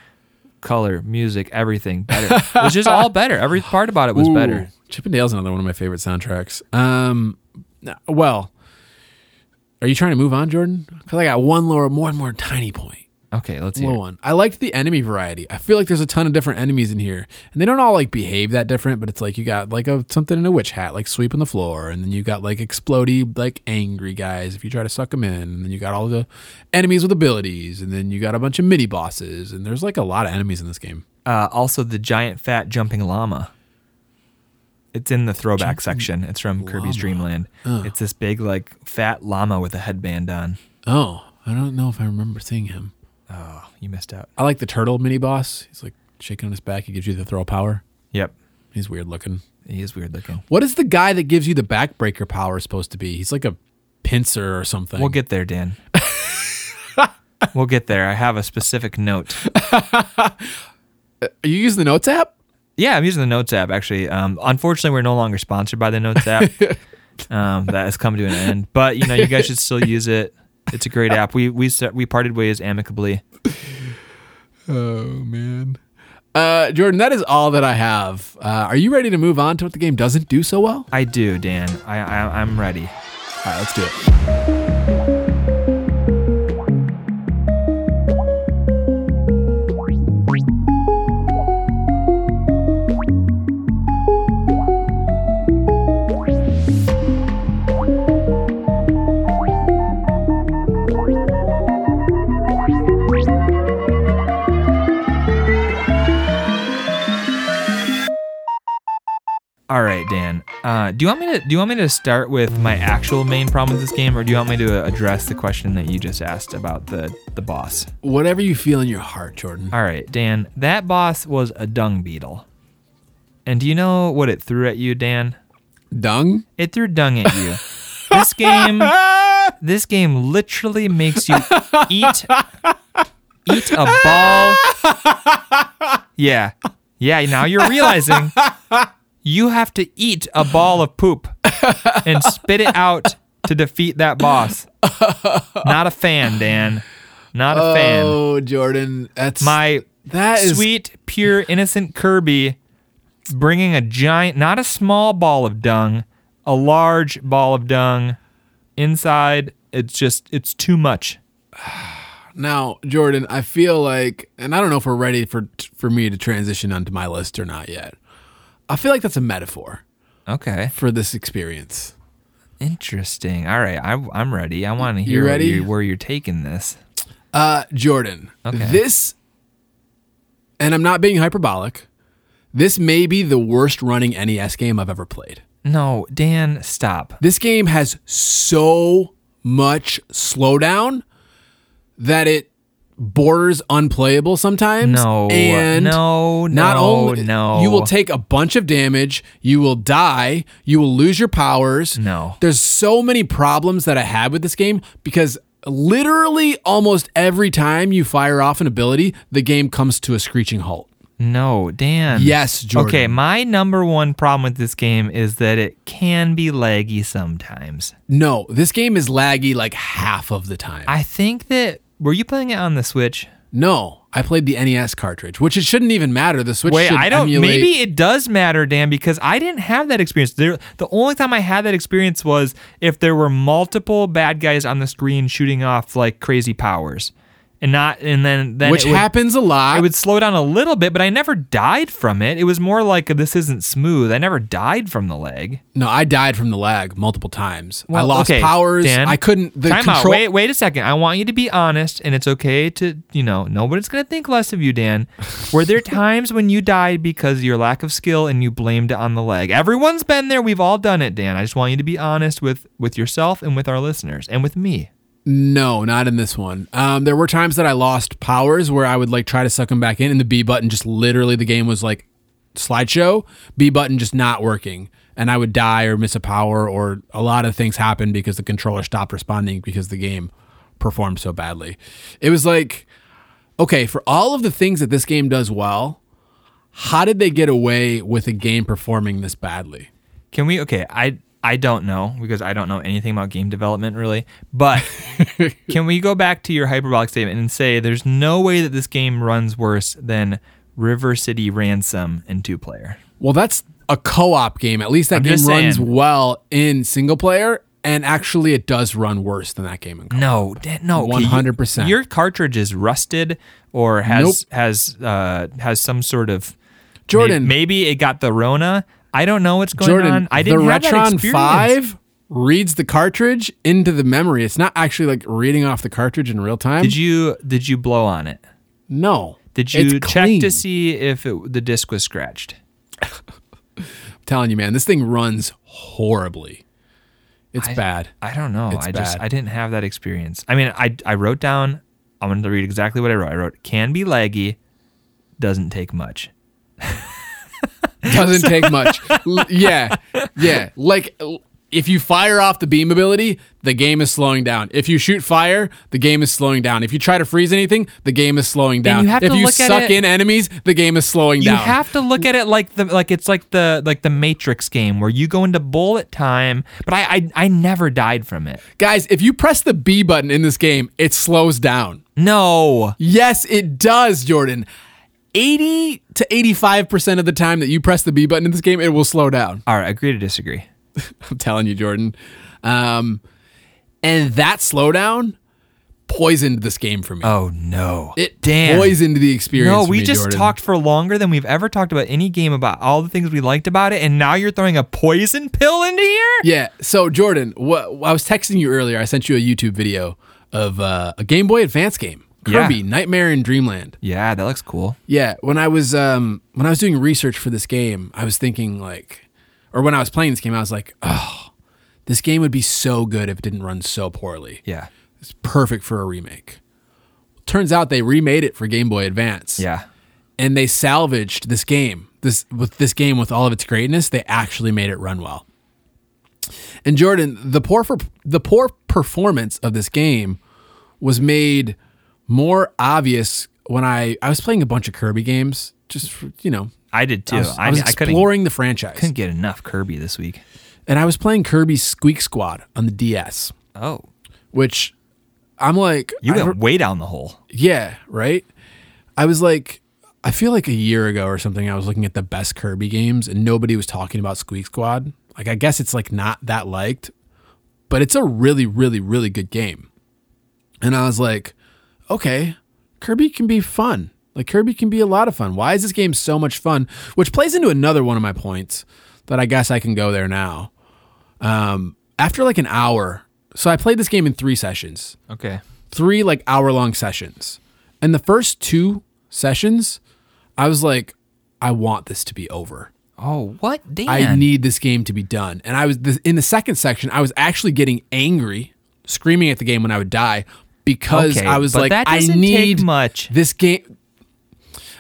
Color, music, everything better. it was just all better. Every part about it was Ooh, better. Chip and another one of my favorite soundtracks. Um, well, are you trying to move on, Jordan? Because I got one lower, one more tiny point. Okay, let's hear. Little one. I liked the enemy variety. I feel like there's a ton of different enemies in here, and they don't all like behave that different. But it's like you got like a something in a witch hat, like sweeping the floor, and then you got like explody, like angry guys if you try to suck them in. And then you got all the enemies with abilities, and then you got a bunch of mini bosses, and there's like a lot of enemies in this game. Uh, also, the giant fat jumping llama. It's in the throwback section. It's from Kirby's Dream Land. It's this big, like, fat llama with a headband on. Oh, I don't know if I remember seeing him. Oh, you missed out. I like the turtle mini boss. He's like shaking on his back. He gives you the throw power. Yep. He's weird looking. He is weird looking. What is the guy that gives you the backbreaker power supposed to be? He's like a pincer or something. We'll get there, Dan. [laughs] we'll get there. I have a specific note. Are [laughs] you using the notes app? Yeah, I'm using the Notes app actually. Um, unfortunately, we're no longer sponsored by the Notes app. [laughs] um, that has come to an end. But you know, you guys should still use it. It's a great app. We we we parted ways amicably. Oh man. Uh, Jordan, that is all that I have. Uh, are you ready to move on to what the game doesn't do so well? I do, Dan. I, I I'm ready. All right, let's do it. All right, Dan. Uh, do you want me to do you want me to start with my actual main problem with this game, or do you want me to address the question that you just asked about the the boss? Whatever you feel in your heart, Jordan. All right, Dan. That boss was a dung beetle. And do you know what it threw at you, Dan? Dung? It threw dung at you. this game [laughs] this game literally makes you eat eat a ball. [laughs] Yeah. Yeah, now you're realizing you have to eat a ball of poop and spit it out to defeat that boss. Not a fan, Dan. Not a oh, fan. Oh, Jordan, that's My that is sweet, pure, innocent Kirby bringing a giant, not a small ball of dung, a large ball of dung inside. It's just, it's too much. Now, Jordan, I feel like, and I don't know if we're ready for for me to transition onto my list or not yet. I feel like that's a metaphor Okay. for this experience. Interesting. All right. I, I'm ready. I want to hear what ready? you- where you're taking this. Uh, Jordan, Okay. this, and I'm not being hyperbolic. This may be the worst running NES game I've ever played. No, Dan, stop. This game has so much slowdown that it borders unplayable sometimes. No, and no, not no, only no. you will take a bunch of damage, you will die, you will lose your powers. No. There's so many problems that I had with this game because literally almost every time you fire off an ability, the game comes to a screeching halt. No, Dan. Yes, Jordan. Okay, my number one problem with this game is that it can be laggy sometimes. No, this game is laggy like half of the time. I think that were you playing it on the Switch? no, I played the NES cartridge, which it shouldn't even matter. The Switch Wait, I don't. emulate- Maybe it does matter, Dan, because I didn't have that experience. There, the only time I had that experience was if there were multiple bad guys on the screen shooting off like crazy powers, and not, and then then which would, happens a lot. I would slow down a little bit, but I never died from it. It was more like this isn't smooth. I never died from the lag. no, I died from the lag multiple times. I lost okay, powers. Dan, I couldn't. The Time control. out. Wait, wait a second. I want you to be honest, and it's okay to, you know, nobody's gonna think less of you, Dan. [laughs] Were there times when you died because of your lack of skill and you blamed it on the leg? Everyone's been there. We've all done it, Dan. I just want you to be honest with with yourself and with our listeners and with me. No, not in this one. Um, there were times that I lost powers where I would like try to suck them back in, and the B button just literally the game was like slideshow, B button just not working, and I would die or miss a power, or a lot of things happened because the controller stopped responding because the game performed so badly. It was like, okay, for all of the things that this game does well, how did they get away with a game performing this badly? Can we? Okay, I I don't know because I don't know anything about game development really. But [laughs] can we go back to your hyperbolic statement and say there's no way that this game runs worse than River City Ransom in two player? Well, that's a co-op game. At least that game runs well in single player, and actually, it does run worse than that game in co-op. No, no, 100%. Your cartridge is rusted or has Nope. has uh, has some sort of Jordan. may- Maybe it got the Rona. I don't know what's going Jordan, on. I didn't the have that Retron experience. Five reads the cartridge into the memory. It's not actually like reading off the cartridge in real time. Did you did you blow on it? No. Did you It's check clean. to see if it, the disc was scratched? I'm telling you, man, this thing runs horribly. It's I- bad. I don't know. It's I just bad. I didn't have that experience. I mean, I I wrote down. I'm going to read exactly what I wrote. I wrote can be laggy, doesn't take much. [laughs] Doesn't take much. [laughs] L- yeah, yeah. Like if you fire off the beam ability, the game is slowing down. If you shoot fire, the game is slowing down. If you try to freeze anything, the game is slowing down. you if you suck it- in enemies, the game is slowing You down. You have to look at it like the like it's like the like the Matrix game where you go into bullet time. But I I, I never died from it. Guys, if you press the B button in this game, it slows down. No. Yes, it does, Jordan. 80 to 85% of the time that you press the B button in this game, it will slow down. All right, agree to disagree. [laughs] I'm telling you, Jordan. Um, and that slowdown poisoned this game for me. Oh no. it Dan. poisoned the experience. No, we me, just Jordan. talked for longer than we've ever talked about any game about all the things we liked about it, and now you're throwing a poison pill into here? Yeah. So, Jordan, what I was texting you earlier. I sent you a YouTube video of uh, a Game Boy Advance game, Yeah. Kirby Nightmare in Dreamland. Yeah, that looks cool. Yeah, when I was um when I was doing research for this game, I was thinking like or when I was playing this game, I was like, "Oh, this game would be so good if it didn't run so poorly. Yeah. It's perfect for a remake." Turns out they remade it for Game Boy Advance. Yeah. And they salvaged this game. This with this game with all of its greatness, they actually made it run well. And Jordan, the poor for, the poor performance of this game was made more obvious when I I was playing a bunch of Kirby games. Just for, you know, I did too. I was, I, I was I exploring the franchise, couldn't get enough Kirby this week. and I was playing Kirby Squeak Squad on the DS, Oh. which I'm like, You went way down the hole. Yeah, right. I was like, I feel like a year ago or something, I was looking at the best Kirby games and nobody was talking about Squeak Squad. Like, I guess it's like not that liked, but it's a really, really, really good game. And I was like, okay, Kirby can be fun. Like, Kirby can be a lot of fun. Why is this game so much fun? Which plays into another one of my points that I guess I can go there now. Um, after like an hour, so I played this game in three sessions Okay. three like hour long sessions. And the first two sessions, I was like, I want this to be over. Oh, what? Dan. I need this game to be done. And I was in the second section, I was actually getting angry, screaming at the game when I would die because Okay, I was like, I need much. this game.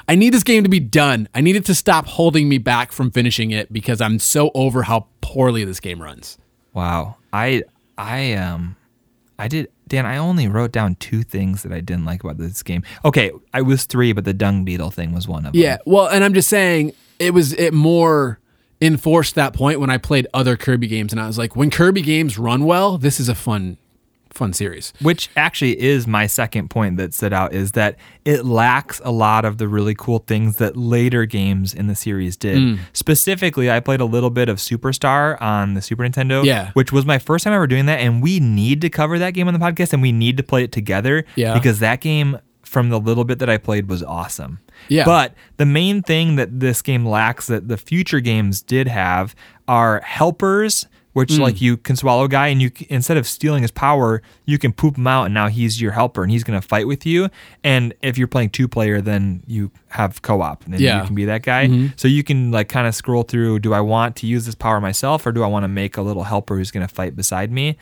I need this game to be done. I need it to stop holding me back from finishing it because I'm so over how poorly this game runs. Wow. I I um I did, Dan. I only wrote down two things that I didn't like about this game. Okay, I was three, but the dung beetle thing was one of them. Yeah, well, and I'm just saying it was it more enforced that point when I played other Kirby games, and I was like, when Kirby games run well, this is a fun, fun series. Which actually is my second point that stood out is that it lacks a lot of the really cool things that later games in the series did. Mm. Specifically, I played a little bit of Superstar on the Super Nintendo, Yeah. which was my first time ever doing that. And we need to cover that game on the podcast and we need to play it together Yeah. because that game, from the little bit that I played, was awesome. Yeah. But the main thing that this game lacks that the future games did have are helpers, which Mm. like you can swallow a guy and you instead of stealing his power, you can poop him out and now he's your helper and he's going to fight with you. And if you're playing two player, then you have co-op and Yeah. you can be that guy. So you can like kind of scroll through, do I want to use this power myself or do I want to make a little helper who's going to fight beside me?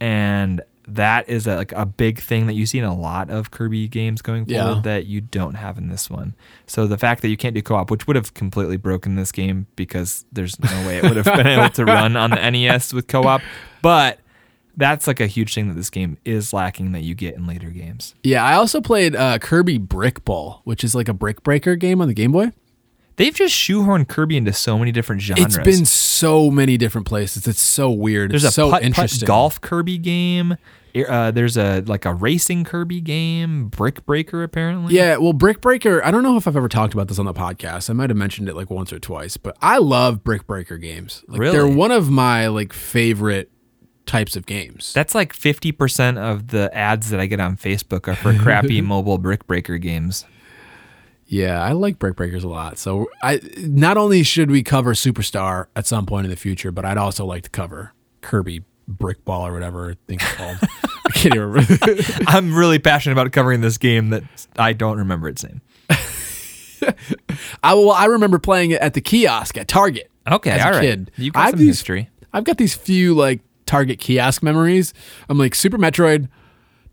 And that is a, like a big thing that you see in a lot of Kirby games going Yeah. forward that you don't have in this one. So the fact that you can't do co-op, which would have completely broken this game because there's no way it would have been able to run on the [laughs] NES with co-op, but that's like a huge thing that this game is lacking that you get in later games. Yeah, I also played uh, Kirby Brick Ball, which is like a brick breaker game on the Game Boy. They've just shoehorned Kirby into so many different genres. It's been so many different places. It's so weird. there's it's a so putt, putt golf Kirby game. Uh, there's a like a racing Kirby game, Brick Breaker apparently. Yeah, well, Brick Breaker. I don't know if I've ever talked about this on the podcast. I might have mentioned it like once or twice, but I love Brick Breaker games. Like, Really? They're one of my like favorite types of games. That's like 50% of the ads that I get on Facebook are for crappy [laughs] mobile Brick Breaker games. Yeah, I like Brick Breakers a lot. So I not only should we cover Superstar at some point in the future, but I'd also like to cover Kirby Brick Ball or whatever I think it's called. [laughs] I can't even remember. [laughs] I'm really passionate about covering this game that I don't remember its [laughs] name. I well, I remember playing it at the kiosk at Target. Okay, as a all right. kid. You got have some these- history. I've got these few like Target kiosk memories. I'm like Super Metroid,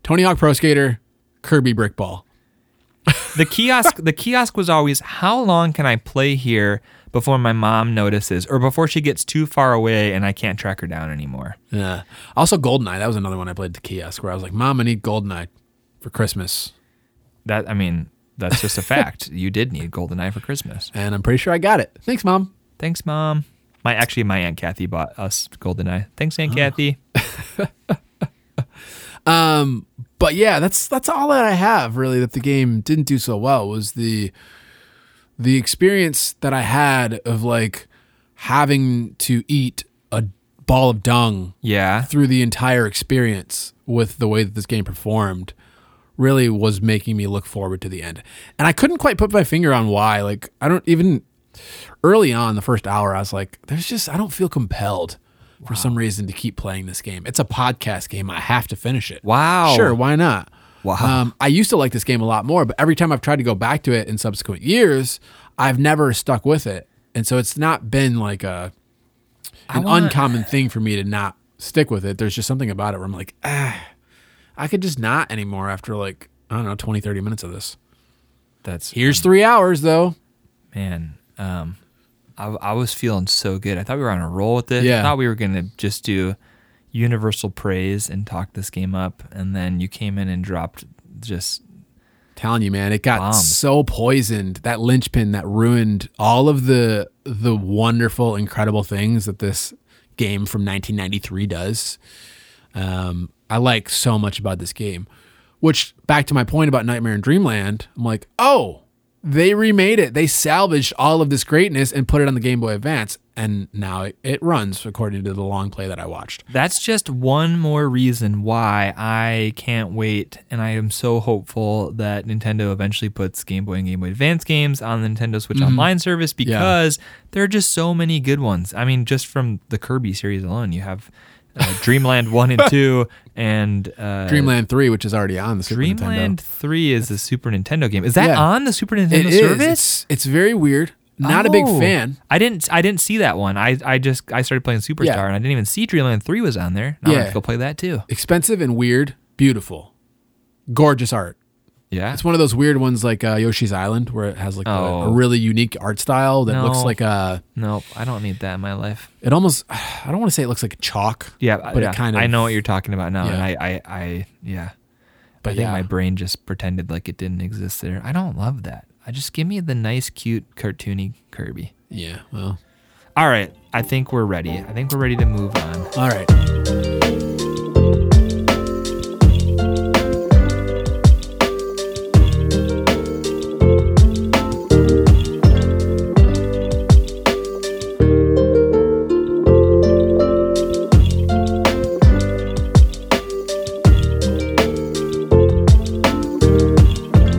Tony Hawk Pro Skater, Kirby Brick Ball. The kiosk the kiosk was always how long can I play here before my mom notices or before she gets too far away and I can't track her down anymore. Yeah. Also Goldeneye. That was another one I played at the kiosk where I was like, Mom, I need Goldeneye for Christmas. That I mean, that's just a fact. [laughs] You did need GoldenEye for Christmas. And I'm pretty sure I got it. Thanks, Mom. Thanks, mom. My actually my aunt Kathy bought us GoldenEye. Thanks, Aunt Kathy. [laughs] Um, but yeah, that's that's all that I have really that the game didn't do so well was the the experience that I had of like having to eat a ball of dung Yeah. through the entire experience with the way that this game performed really was making me look forward to the end. And I couldn't quite put my finger on why. Like I don't even early on the first hour I was like there's just I don't feel compelled for some reason to keep playing this game. It's a podcast game. I have to finish it. Wow. Sure, why not? Wow. Um, I used to like this game a lot more, but every time I've tried to go back to it in subsequent years, I've never stuck with it. And so it's not been like a an wanna- uncommon thing for me to not stick with it. There's just something about it where I'm like, ah, I could just not anymore after like, I don't know, 20, 30 minutes of this. That's Here's three hours though. man. Um, I, I was feeling so good. I thought we were on a roll with this. Yeah. I thought we were gonna just do universal praise and talk this game up, and then you came in and dropped just Telling you, man, it got Bomb. so poisoned. That linchpin that ruined all of the the wonderful, incredible things that this game from 1993 does. Um, I like so much about this game. Which back to my point about Nightmare and Dreamland, I'm like, oh, they remade it. They salvaged all of this greatness and put it on the Game Boy Advance, and now it, runs according to the long play that I watched. That's just one more reason why I can't wait, and I am so hopeful that Nintendo eventually puts Game Boy and Game Boy Advance games on the Nintendo Switch mm-hmm. Online service because there are just so many good ones. I mean, just from the Kirby series alone, you have uh, Dreamland One and [laughs] Two, and uh, Dreamland 3, which is already on the Super Dreamland Nintendo. Three is the Super Nintendo game. Is that Yeah. on the Super It Nintendo is. service? It's, it's very weird. Not a big Oh. fan. I didn't. I didn't see that one. I, I just I started playing Superstar Yeah. and I didn't even see Dreamland Three was on there. Now I have Yeah. to go play that too. Expensive and weird, beautiful, gorgeous art. Yeah. It's one of those weird ones like uh, Yoshi's Island, where it has like a, a Oh. really unique art style that looks like a. Nope, I don't need that in my life. It almost. [sighs] I don't want to say it looks like chalk. Yeah, but yeah. it kind of. I know what you're talking about now, and I, I, I, yeah. But I think yeah. my brain just pretended like it didn't exist there. I don't love that. I just give me the nice, cute, cartoony Kirby. Yeah. Well. All right, I think we're ready. I think we're ready to move on. All right.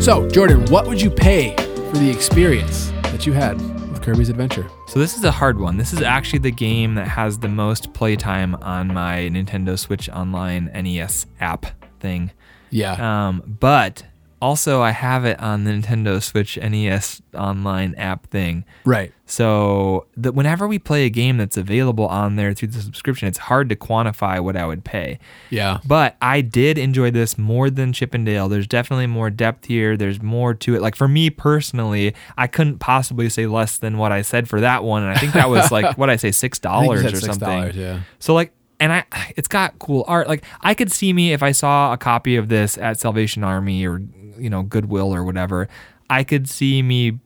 So, Jordan, what would you pay for the experience that you had with Kirby's Adventure? So this is a hard one. This is actually the game that has the most playtime on my Nintendo Switch Online NES app thing. Yeah. Um, but also I have it on the Nintendo Switch NES Online app thing. right. So that whenever we play a game that's available on there through the subscription, it's hard to quantify what I would pay. Yeah. But I did enjoy this more than Chip 'n Dale. There's definitely more depth here. There's more to it. Like for me personally, I couldn't possibly say less than what I said for that one. And I think that was like [laughs] what I say, six I think you dollars or something. $6, yeah. So like, and I, it's got cool art. Like I could see me if I saw a copy of this at Salvation Army or you know Goodwill or whatever. I could see me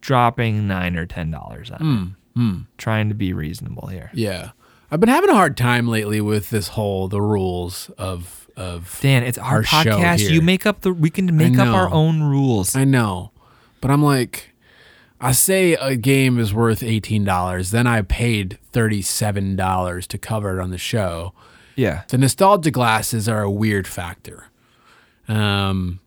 dropping nine or ten dollars on it. Trying to be reasonable here. Yeah. I've been having a hard time lately with this whole the rules of of Dan, it's our, Our podcast. You make up the. We can make up our own rules. I know. But I'm like I say a game is worth $18, then I paid $37 to cover it on the show. yeah. The nostalgia glasses are a weird factor. Um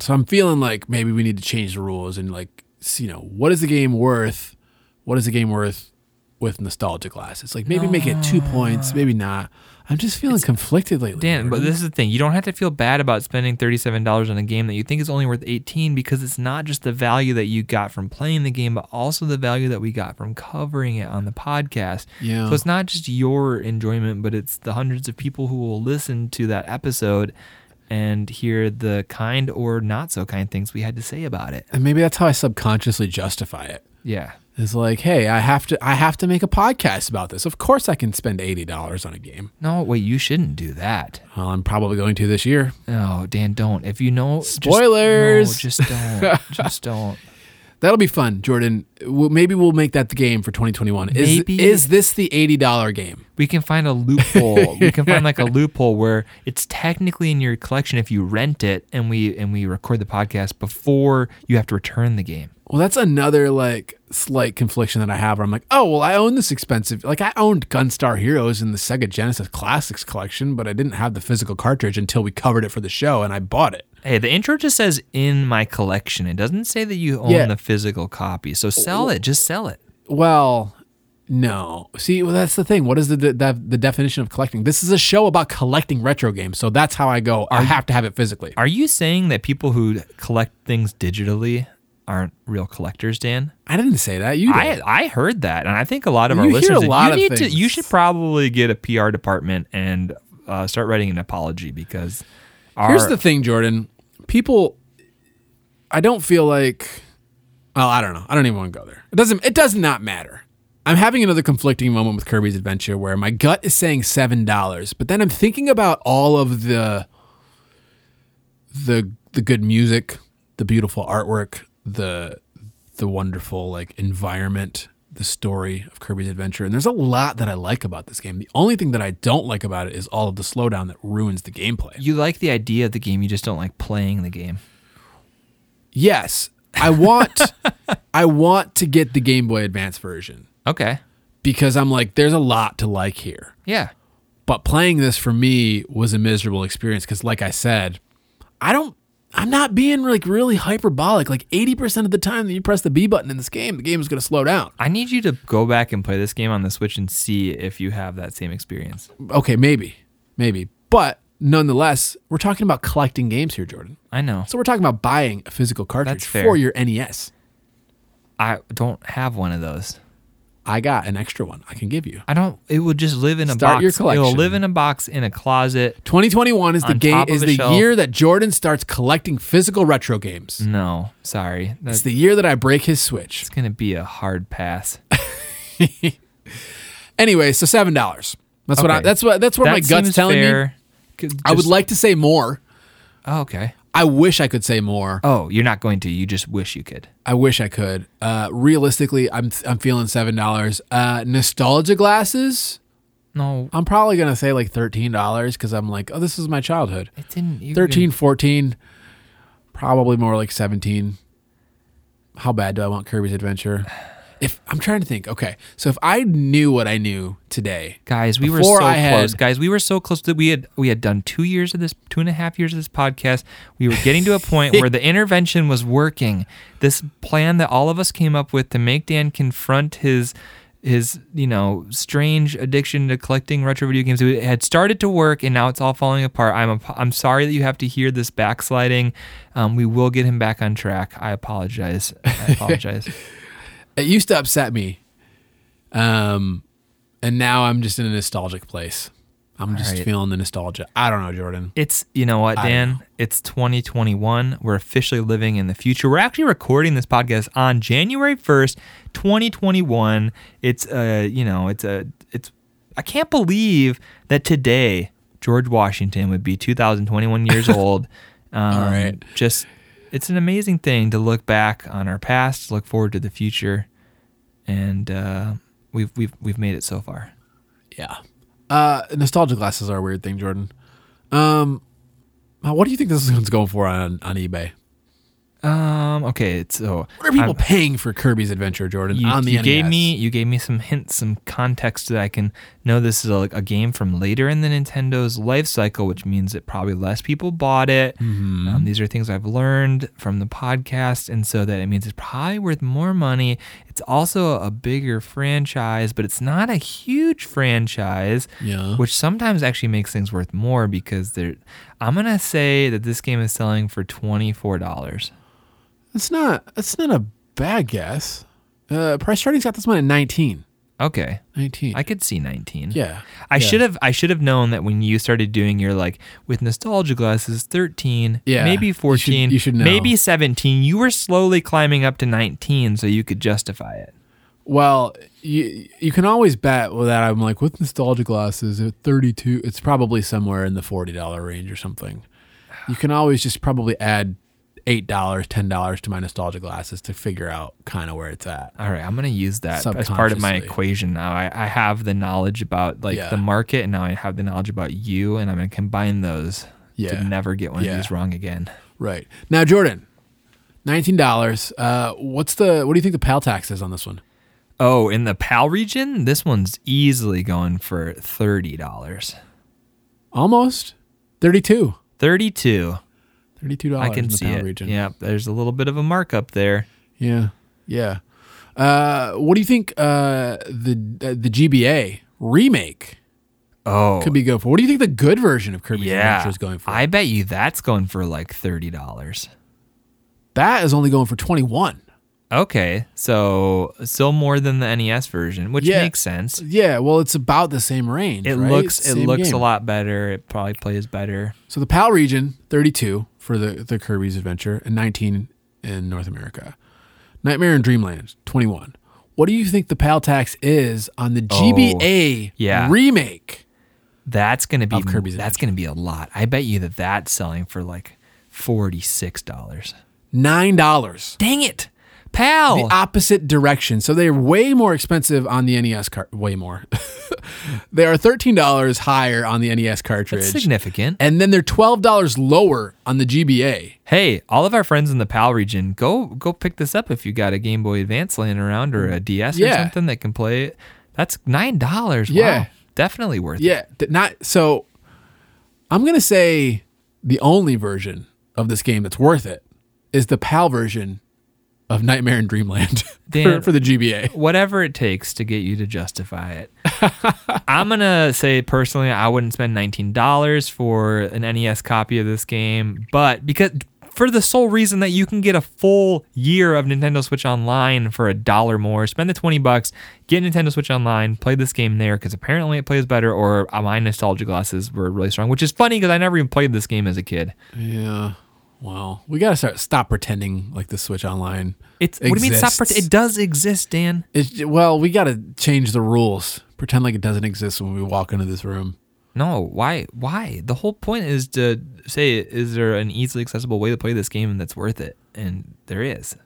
so I'm feeling like maybe we need to change the rules and like you know, what is the game worth? What is the game worth with nostalgia glasses? Like maybe make it 2 points, ah. maybe not. I'm just feeling conflicted lately. Dan, but this is the thing. You don't have to feel bad about spending $37 on a game that you think is only worth 18 because it's not just the value that you got from playing the game, but also the value that we got from covering it on the podcast. Yeah. So it's not just your enjoyment, but it's the hundreds of people who will listen to that episode and hear the kind or not so kind things we had to say about it. and maybe that's how I subconsciously justify it. Yeah. It's like, hey, I have to I have to make a podcast about this. Of course I can spend $80 on a game. No, wait, you shouldn't do that. Well, I'm probably going to this year. No, Dan, don't. If you know just- Spoilers. no, just don't. [laughs] just don't. That'll be fun, Jordan. We'll, maybe we'll make that the game for 2021. Is Maybe- is this the $80 game? we can find a loophole. we can find like a loophole where it's technically in your collection if you rent it and we and we record the podcast before you have to return the game. Well, that's another like slight confliction that I have where I'm like, oh, well, I own this expensive. Like, I owned Gunstar Heroes in the Sega Genesis Classics collection, but I didn't have the physical cartridge until we covered it for the show, and I bought it. Hey, the intro just says in my collection. It doesn't say that you own Yeah. the physical copy. So sell it. Just sell it. Well, no. See, well, that's the thing. What is the, the the definition of collecting? This is a show about collecting retro games, so that's how I go. I have to have it physically. Are you saying that people who collect things digitally aren't real collectors, Dan? I didn't say that. You I did. I heard that, and I think a lot of You our hear a listeners. lot you of need to. You should probably get a PR department and uh, start writing an apology because. Our, Here's the thing, Jordan. People, I don't feel like. Well, I don't know. I don't even want to go there. It doesn't. It does not matter. I'm having another conflicting moment with Kirby's Adventure where my gut is saying seven dollars, but then I'm thinking about all of the the the good music, the beautiful artwork, the the wonderful like environment, the story of Kirby's Adventure, and there's a lot that I like about this game. The only thing that I don't like about it is all of the slowdown that ruins the gameplay. You like the idea of the game, you just don't like playing the game. Yes, I want [laughs] I want to get the Game Boy Advance version Okay. because I'm like there's a lot to like here. Yeah. But playing this for me was a miserable experience cuz like I said, I don't I'm not being like really hyperbolic. Like 80% of the time that you press the B button in this game, the game is going to slow down. I need you to go back and play this game on the Switch and see if you have that same experience. Okay, maybe. Maybe. But nonetheless, we're talking about collecting games here, Jordan. I know. So we're talking about buying a physical cartridge for your NES. I don't have one of those. I got an extra one I can give you. I don't. It will just live in a Start box. your It'll live in a box in a closet. 2021 is the On game top of is a the shelf. year that Jordan starts collecting physical retro games. No, sorry. It's That's the year that I break his Switch. It's gonna be a hard pass. [laughs] Anyway, so seven dollars. That's what I. Okay. That's what. That's what my gut's telling me. I would like to say more. Oh, okay. I wish I could say more. Oh, you're not going to. You just wish you could. I wish I could. Uh, realistically, I'm I'm feeling seven dollars. Uh, nostalgia glasses. No, I'm probably gonna say like thirteen dollars because I'm like, oh, this is my childhood. it didn't. You 13, 14, probably more like 17. How bad do I want Kirby's Adventure? If I'm trying to think, okay, so if I knew what I knew today, guys we were so I had- close. Guys we were so close that we had we had done two years of this two and a half years of this podcast. We were getting to a point where the [laughs] intervention was working. This plan that all of us came up with to make dan confront his his you know strange addiction to collecting retro video games it had started to work and now it's all falling apart. I'm ap- i'm sorry that you have to hear this backsliding. Um, we will get him back on track. I apologize. I [laughs] apologize it used to upset me, um, and now I'm just in a nostalgic place. I'm just right. feeling the nostalgia. I don't know, Jordan. It's you know what, Dan? It's 2021. We're officially living in the future. We're actually recording this podcast on January 1st, 2021. It's uh, you know, it's a it's I can't believe that today George Washington would be 2021 years [laughs] old. Um, All right. Just it's an amazing thing to look back on our past, look forward to the future, and uh, we've we've we've made it so far. Yeah. Uh, nostalgia glasses are a weird thing, Jordan. Um, what do you think this one's going for on on eBay? Um. Okay. So What are people I'm- paying for Kirby's Adventure, Jordan? you, on the you NES? gave me you gave me some hints, some context that I can know this is a, a game from later in the Nintendo's life cycle, which means that probably less people bought it. Mm-hmm. Um, these are things I've learned from the podcast, and so that it means it's probably worth more money. It's also a bigger franchise, but it's not a huge franchise, Yeah. which sometimes actually makes things worth more because they're. I'm gonna say that this game is selling for twenty four dollars. That's not that's not a bad guess. Uh, PriceCharting's got this one at 19. Okay, 19. I could see nineteen. yeah. I Yeah. should have I should have known that when you started doing your like with nostalgia glasses 13 Yeah, maybe you should- 14 you should know. maybe 17 you were slowly climbing up to 19 so you could justify it Well, you you can always bet that I'm like with nostalgia glasses at 32, it's probably somewhere in the $40 range or something. You can always just probably add $8, $10 to my nostalgia glasses to figure out kind of where it's at. all right I'm gonna use that as part of my equation now I, I have the knowledge about like Yeah. the market and now I have the knowledge about you and I'm gonna combine those Yeah. to never get one Yeah. of these wrong again Right. Now, Jordan, $19. Uh, what's the what do you think the PAL tax is on this one? oh in the PAL region this one's easily going for $30 Almost 32. 32 $32 I can in the see PAL it. region. Yeah, there's a little bit of a markup there. Yeah, yeah. Uh, what do you think uh, the uh, the GBA remake Oh, could be go for? What do you think the good version of Kirby's yeah. Adventure is going for? I bet you that's going for like thirty dollars. that is only going for twenty one. Okay, so still more than the NES version, which Yeah. makes sense. Yeah, well, it's about the same range. It right? looks it looks game. a lot better. It probably plays better. So the PAL region thirty two for the the Kirby's Adventure and nineteen in North America. Nightmare in Dreamland twenty one. What do you think the PAL tax is on the GBA Oh, yeah. remake? That's gonna be Of Kirby's that's gonna be a lot. I bet you that that's selling for like forty six dollars. Nine dollars. Dang it, pal! the opposite direction. So they're way more expensive on the NES cart. Way more. [laughs] they are thirteen dollars higher on the NES cartridge, that's significant. and then they're twelve dollars lower on the GBA. Hey, all of our friends in the PAL region, go go pick this up if you got a Game Boy Advance laying around or a DS or something that can play it. That's nine dollars. Yeah. Wow. Definitely worth it. Yeah, not so. I'm gonna say the only version of this game that's worth it is the PAL version of Nightmare in Dreamland [laughs] for, Dan, for the GBA. Whatever it takes to get you to justify it. [laughs] I'm gonna say personally, I wouldn't spend nineteen dollars for an NES copy of this game, but because for the sole reason that you can get a full year of Nintendo Switch Online for a dollar more. Spend the 20 bucks, get Nintendo Switch Online, play this game there because apparently it plays better, or my nostalgia glasses were really strong, which is funny because I never even played this game as a kid. Yeah. Well, we gotta start stop pretending like the Switch Online. It's what do you mean stop? exists. It does exist, Dan. It's, well, we gotta change the rules. Pretend like it doesn't exist when we walk into this room. No, why? Why? The whole point is to say, is there an easily accessible way to play this game that's worth it? And there is.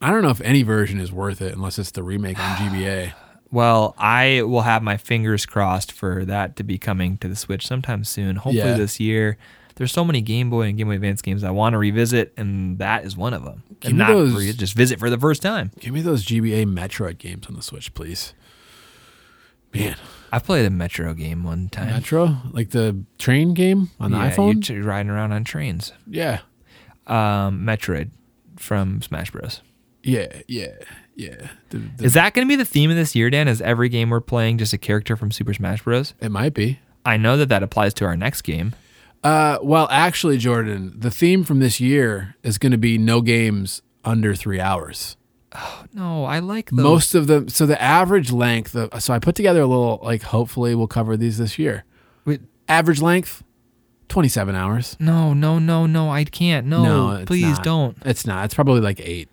I don't know if any version is worth it unless it's the remake on GBA. [sighs] Well, I will have my fingers crossed for that to be coming to the Switch sometime soon. Hopefully Yeah. this year. There's so many Game Boy and Game Boy Advance games I want to revisit, and that is one of them. Give and me not those- re- just visit for the first time. Give me those GBA Metroid games on the Switch, please. Man, I've played a Metro game one time. Metro, like the train game on the yeah, iPhone. You're riding around on trains. yeah, Um, Metroid from Smash Bros. yeah, yeah, yeah. The- the- Is that going to be the theme of this year, Dan? Is every game we're playing just a character from Super Smash Bros? it might be. I know that that applies to our next game. Uh, well, actually, Jordan, the theme from this year is going to be no games under three hours. Oh, [sighs] No, I like those. Most of them. So the average length. Of, so I put together a little like. Hopefully, we'll cover these this year. Wait, Average length, twenty-seven hours. no, no, no, no. I can't. No, it's please not. don't. It's not. It's probably like eight.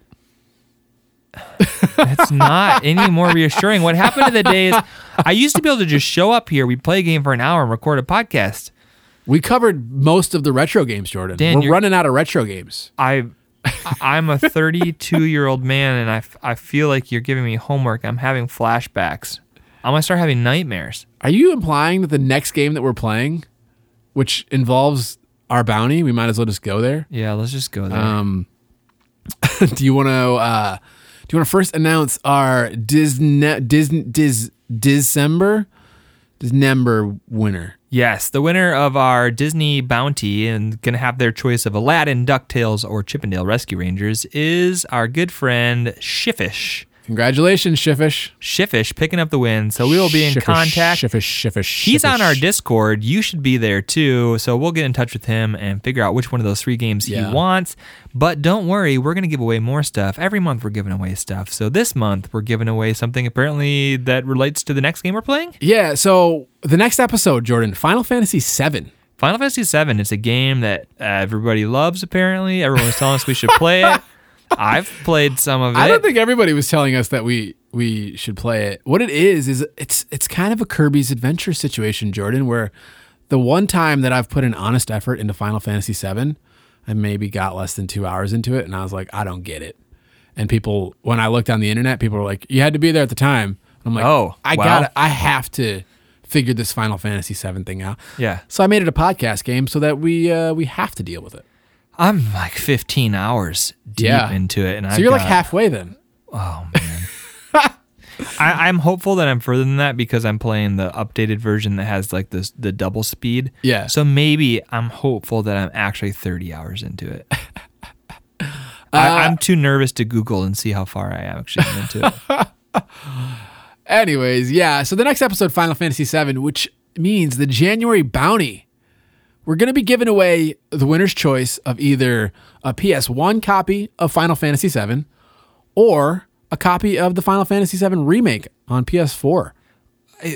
[sighs] That's not any more reassuring. What happened to the days? I used to be able to just show up here, we'd play a game for an hour and record a podcast. We covered most of the retro games, Jordan. Dan, We're running out of retro games. I, I'm a 32 year old man, and I, I feel like you're giving me homework. I'm having flashbacks. I'm gonna start having nightmares. Are you implying that the next game that we're playing, which involves our bounty, we might as well just go there? Yeah, let's just go there. Um, [laughs] do you want to? Uh, do you want to first announce our Disney Disney Dis December December winner? Yes, the winner of our Disney bounty and going to have their choice of Aladdin, DuckTales, or Chip 'n Dale Rescue Rangers is our good friend Shiffish. Congratulations, Shiffish. Shiffish picking up the win. So we will be in Shiffish, contact. Shiffish, Shiffish. He's on our Discord. You should be there too. So we'll get in touch with him and figure out which one of those three games Yeah. he wants. But don't worry, we're going to give away more stuff. Every month we're giving away stuff. So this month we're giving away something apparently that relates to the next game we're playing. Yeah. So the next episode, Jordan, Final Fantasy VII. Final Fantasy VII is a game that uh, everybody loves. Apparently, everyone's telling us we should play it. [laughs] I've played some of it. I don't think everybody was telling us that we we should play it. What it is is it's it's kind of a Kirby's Adventure situation, Jordan, where the one time that I've put an honest effort into Final Fantasy VII, I maybe got less than two hours into it, and I was like, I don't get it. And people, when I looked on the internet, people were like, "You had to be there at the time." I'm like, Oh, I well. got, I have to figure this Final Fantasy VII thing out." yeah, So I made it a podcast game so that we uh, we have to deal with it. I'm like 15 hours deep Yeah. into it, and So I've you're like halfway then. Oh man. [laughs] I, I'm hopeful that I'm further than that because I'm playing the updated version that has like this the double speed. Yeah. So maybe I'm hopeful that I'm actually 30 hours into it. [laughs] Uh, I, I'm too nervous to Google and see how far I am actually into it. [laughs] Anyways, yeah. So the next episode, Final Fantasy VII, which means the January bounty. We're going to be giving away the winner's choice of either a PS1 copy of Final Fantasy VII or a copy of the Final Fantasy VII remake on PS4.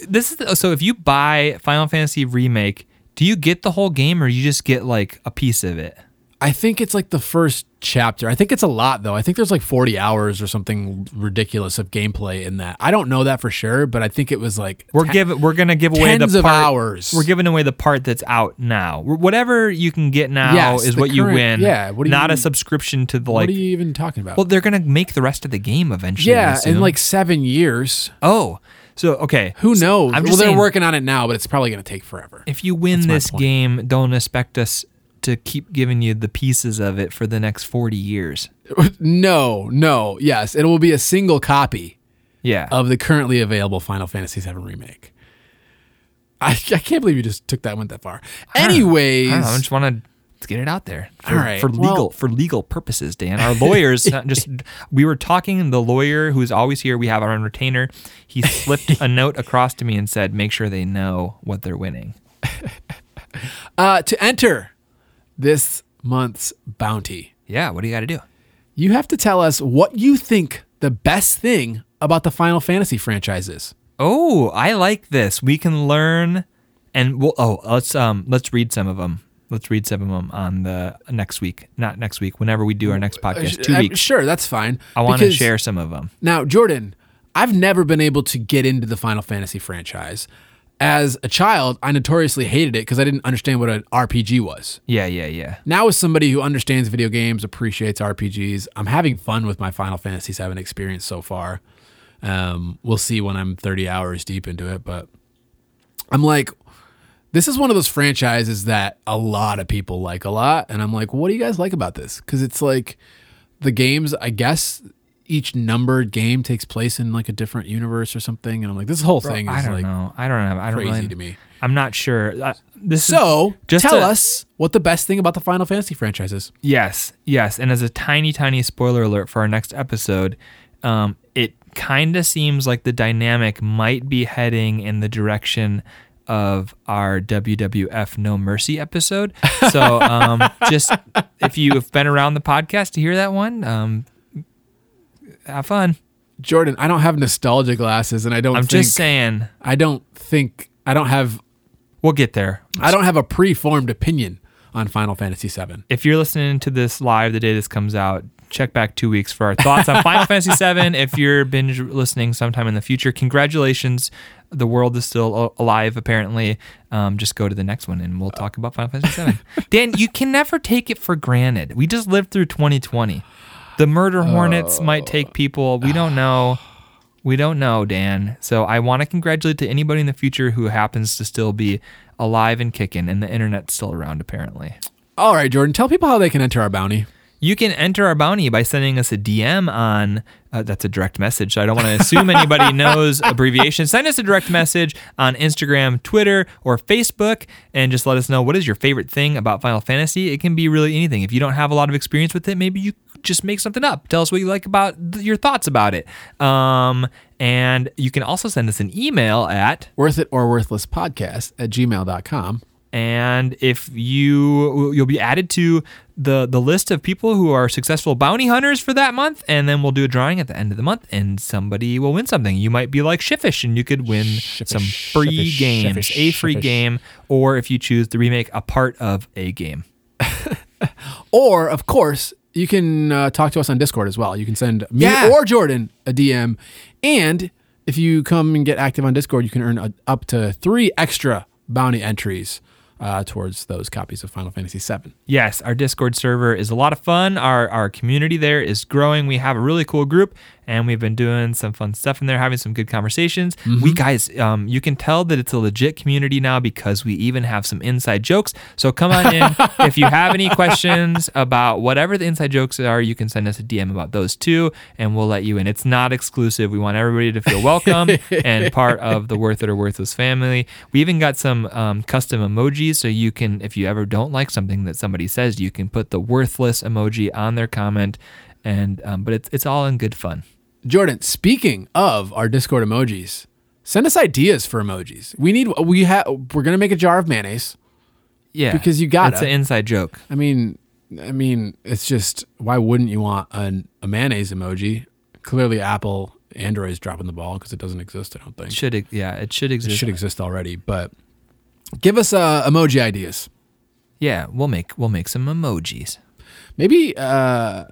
This is the, so if you buy Final Fantasy remake, do you get the whole game or you just get like a piece of it? I think it's like the first chapter. I think it's a lot though. I think there's like 40 hours or something ridiculous of gameplay in that. I don't know that for sure, but I think it was like We're te- giving we're gonna give away tens the of hours. We're giving away the part that's out now. Whatever you can get now Yes, is what you win. yeah, what do not you- a subscription to the like. what are you even talking about? well, they're gonna make the rest of the game eventually. Yeah, in like 7 years. oh, so okay. Who knows? Well, they're working on it now, but it's probably going to take forever. If you win my this game, don't expect us to keep giving you the pieces of it for the next forty years. no, no, yes, it will be a single copy Yeah. of the currently available Final Fantasy VII remake. I, I can't believe you just took that one that far. Anyways, I, know, I just want to get it out there for, All right, for legal well- for legal purposes. Dan, our lawyers [laughs] just we were talking. The lawyer who's always here, we have our own retainer. He slipped a [laughs] note across to me and said, "Make sure they know what they're winning." uh, to enter this month's bounty, Yeah, what do you got to do? You have to tell us what you think the best thing about the Final Fantasy franchise is. Oh, I like this. We can learn, and we'll. Oh, let's um, let's read some of them. Let's read some of them on the next week. Not next week. Whenever we do our next podcast, two Uh, weeks. Sure, that's fine. I want to share some of them. Now, Jordan, I've never been able to get into the Final Fantasy franchise. As a child, I notoriously hated it because I didn't understand what an RPG was. Yeah, yeah, yeah. Now, as somebody who understands video games, appreciates RPGs, I'm having fun with my Final Fantasy VII experience so far. Um, we'll see when I'm 30 hours deep into it, but I'm like, this is one of those franchises that a lot of people like a lot, and I'm like, what do you guys like about this? Because it's like the games, I guess. Each numbered game takes place in like a different universe or something, and I'm like, this whole thing is I don't like know. I don't know. I don't crazy really, to me. I'm not sure. Uh, this is, So, Just tell to- us what the best thing about the Final Fantasy franchise is. Yes, yes. And as a tiny, tiny spoiler alert for our next episode, um, it kind of seems like the dynamic might be heading in the direction of our WWF No Mercy episode. So um, [laughs] just if you have been around the podcast to hear that one, um, have fun. Jordan, I don't have nostalgia glasses, and I don't. I'm think, just saying, I don't think I don't have. we'll get there. I don't have a preformed opinion on Final Fantasy VII. if you're listening to this live the day this comes out, check back two weeks for our thoughts on Final [laughs] Fantasy VII. If you're binge listening sometime in the future, congratulations. The world is still alive, apparently. Um, just go to the next one and we'll talk about Final Fantasy VII. [laughs] Dan, you can never take it for granted. We just lived through 2020. The murder hornets might take people. We don't know. [sighs] We don't know, Dan. So I want to congratulate to anybody in the future who happens to still be alive and kicking, and the internet's still around, apparently. All right, Jordan, tell people how they can enter our bounty. You can enter our bounty by sending us a DM on. Uh, that's a direct message. So I don't want to assume anybody [laughs] knows abbreviations. Send us a direct message on Instagram, Twitter, or Facebook, and just let us know what is your favorite thing about Final Fantasy. It can be really anything. If you don't have a lot of experience with it, maybe you just make something up. Tell us what you like about th- your thoughts about it. Um, and you can also send us an email at Worth it or worthless podcast at gmail.com. and if you you'll be added to the the list of people who are successful bounty hunters for that month and then we'll do a drawing at the end of the month and somebody will win something you might be like shiffish and you could win some free games a free game or if you choose to remake a part of a game [laughs] Or, of course, you can uh, talk to us on Discord as well. You can send me Yeah. or Jordan a DM. And if you come and get active on Discord, you can earn a, up to three extra bounty entries uh, towards those copies of Final Fantasy VII. Yes, our Discord server is a lot of fun. Our our community there is growing. We have a really cool group, and we've been doing some fun stuff in there, having some good conversations. We guys, um, you can tell that it's a legit community now because we even have some inside jokes. So come on in. [laughs] if you have any questions about whatever the inside jokes are, you can send us a DM about those too, and we'll let you in. It's not exclusive. We want everybody to feel welcome and part of the Worth It or Worthless family. We even got some um, custom emojis, so you can, if you ever don't like something that somebody says, you can put the worthless emoji on their comment, and um, but it's it's all in good fun. Jordan, speaking of our Discord emojis, send us ideas for emojis. We need, we have, we're going to make a jar of mayonnaise. Yeah, Because you gotta. It's an inside joke. I mean, I mean, it's just why wouldn't you want an, a mayonnaise emoji? Clearly, Apple Android is dropping the ball because it doesn't exist. I don't think Should yeah, it should exist. it should exist already. But give us uh, emoji ideas. Yeah, we'll make we'll make some emojis. Maybe, uh,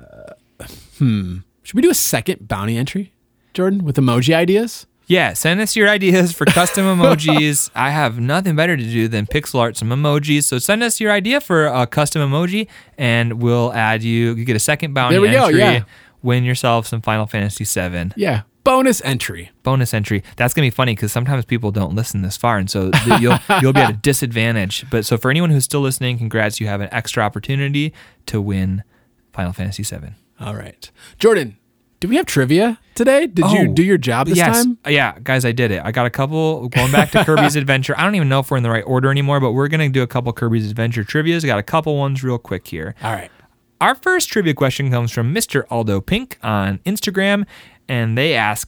hmm, should we do a second bounty entry, Jordan, with emoji ideas? Yeah, send us your ideas for custom [laughs] emojis. I have nothing better to do than pixel art some emojis. So send us your idea for a custom emoji, and we'll add you. You get a second bounty There we go, entry. yeah. Win yourself some Final Fantasy VII Yeah, bonus entry. bonus entry. That's gonna be funny because sometimes people don't listen this far, and so th- [laughs] you'll you'll be at a disadvantage. But so for anyone who's still listening, congrats! You have an extra opportunity to win Final Fantasy VII. All right, Jordan. Do we have trivia today? Did you Oh, do your job this yes. time? Yeah, guys, I did it. I got a couple going back to [laughs] Kirby's Adventure. I don't even know if we're in the right order anymore, but we're gonna do a couple Kirby's Adventure trivia's. I got a couple ones real quick here. All right. Our first trivia question comes from Mr. Aldo Pink on Instagram, and they ask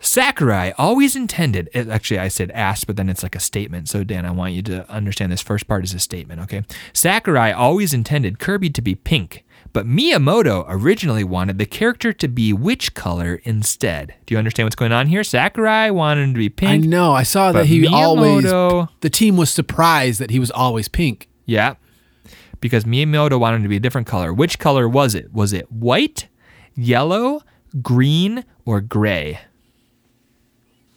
Sakurai always intended, it- actually, I said asked, but then it's like a statement. So, Dan, I want you to understand this first part is a statement, okay? Sakurai always intended Kirby to be pink, but Miyamoto originally wanted the character to be which color instead? Do you understand what's going on here? Sakurai wanted him to be pink. I know. I saw that he always. Miyamoto- The team was surprised that he was always pink. Yeah. Because Miyamoto wanted him to be a different color. Which color was it? Was it white, yellow, green, or gray?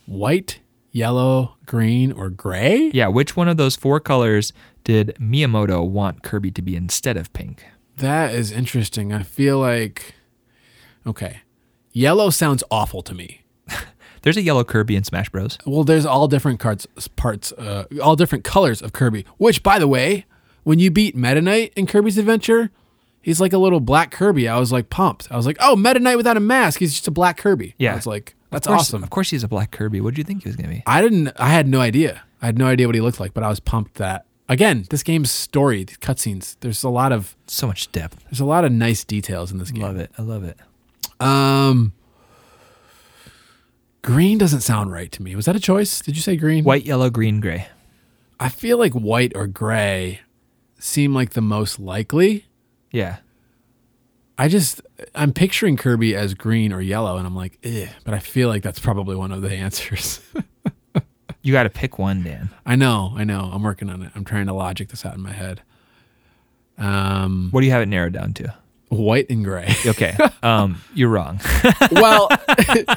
White, yellow, green, or gray? Yeah, which one of those four colors did Miyamoto want Kirby to be instead of pink? That is interesting. I feel like. Okay. Yellow sounds awful to me. [laughs] There's a yellow Kirby in Smash Bros. Well, there's all different cards, parts, uh, all different colors of Kirby. Which, by the way, when you beat Meta Knight in Kirby's Adventure, he's like a little black Kirby. I was like pumped. I was like, oh, Meta Knight without a mask. He's just a black Kirby. Yeah. I was like, that's Of course- awesome. Of course, he's a black Kirby. What did you think he was going to be? I didn't. I had no idea. I had no idea what he looked like, but I was pumped that again, this game's story, the cutscenes. There's a lot of So much depth. there's a lot of nice details in this game. Love it. I love it. Um, green doesn't sound right to me. Was that a choice? Did you say green? White, yellow, green, gray. I feel like white or gray seem like the most likely. Yeah. I just I'm picturing Kirby as green or yellow, and I'm like, eh, but I feel like that's probably one of the [laughs] answers. You got to pick one, Dan. I know, I know. I'm working on it. I'm trying to logic this out in my head. Um, What do you have it narrowed down to? white and gray. [laughs] Okay. um, you're wrong. [laughs] well,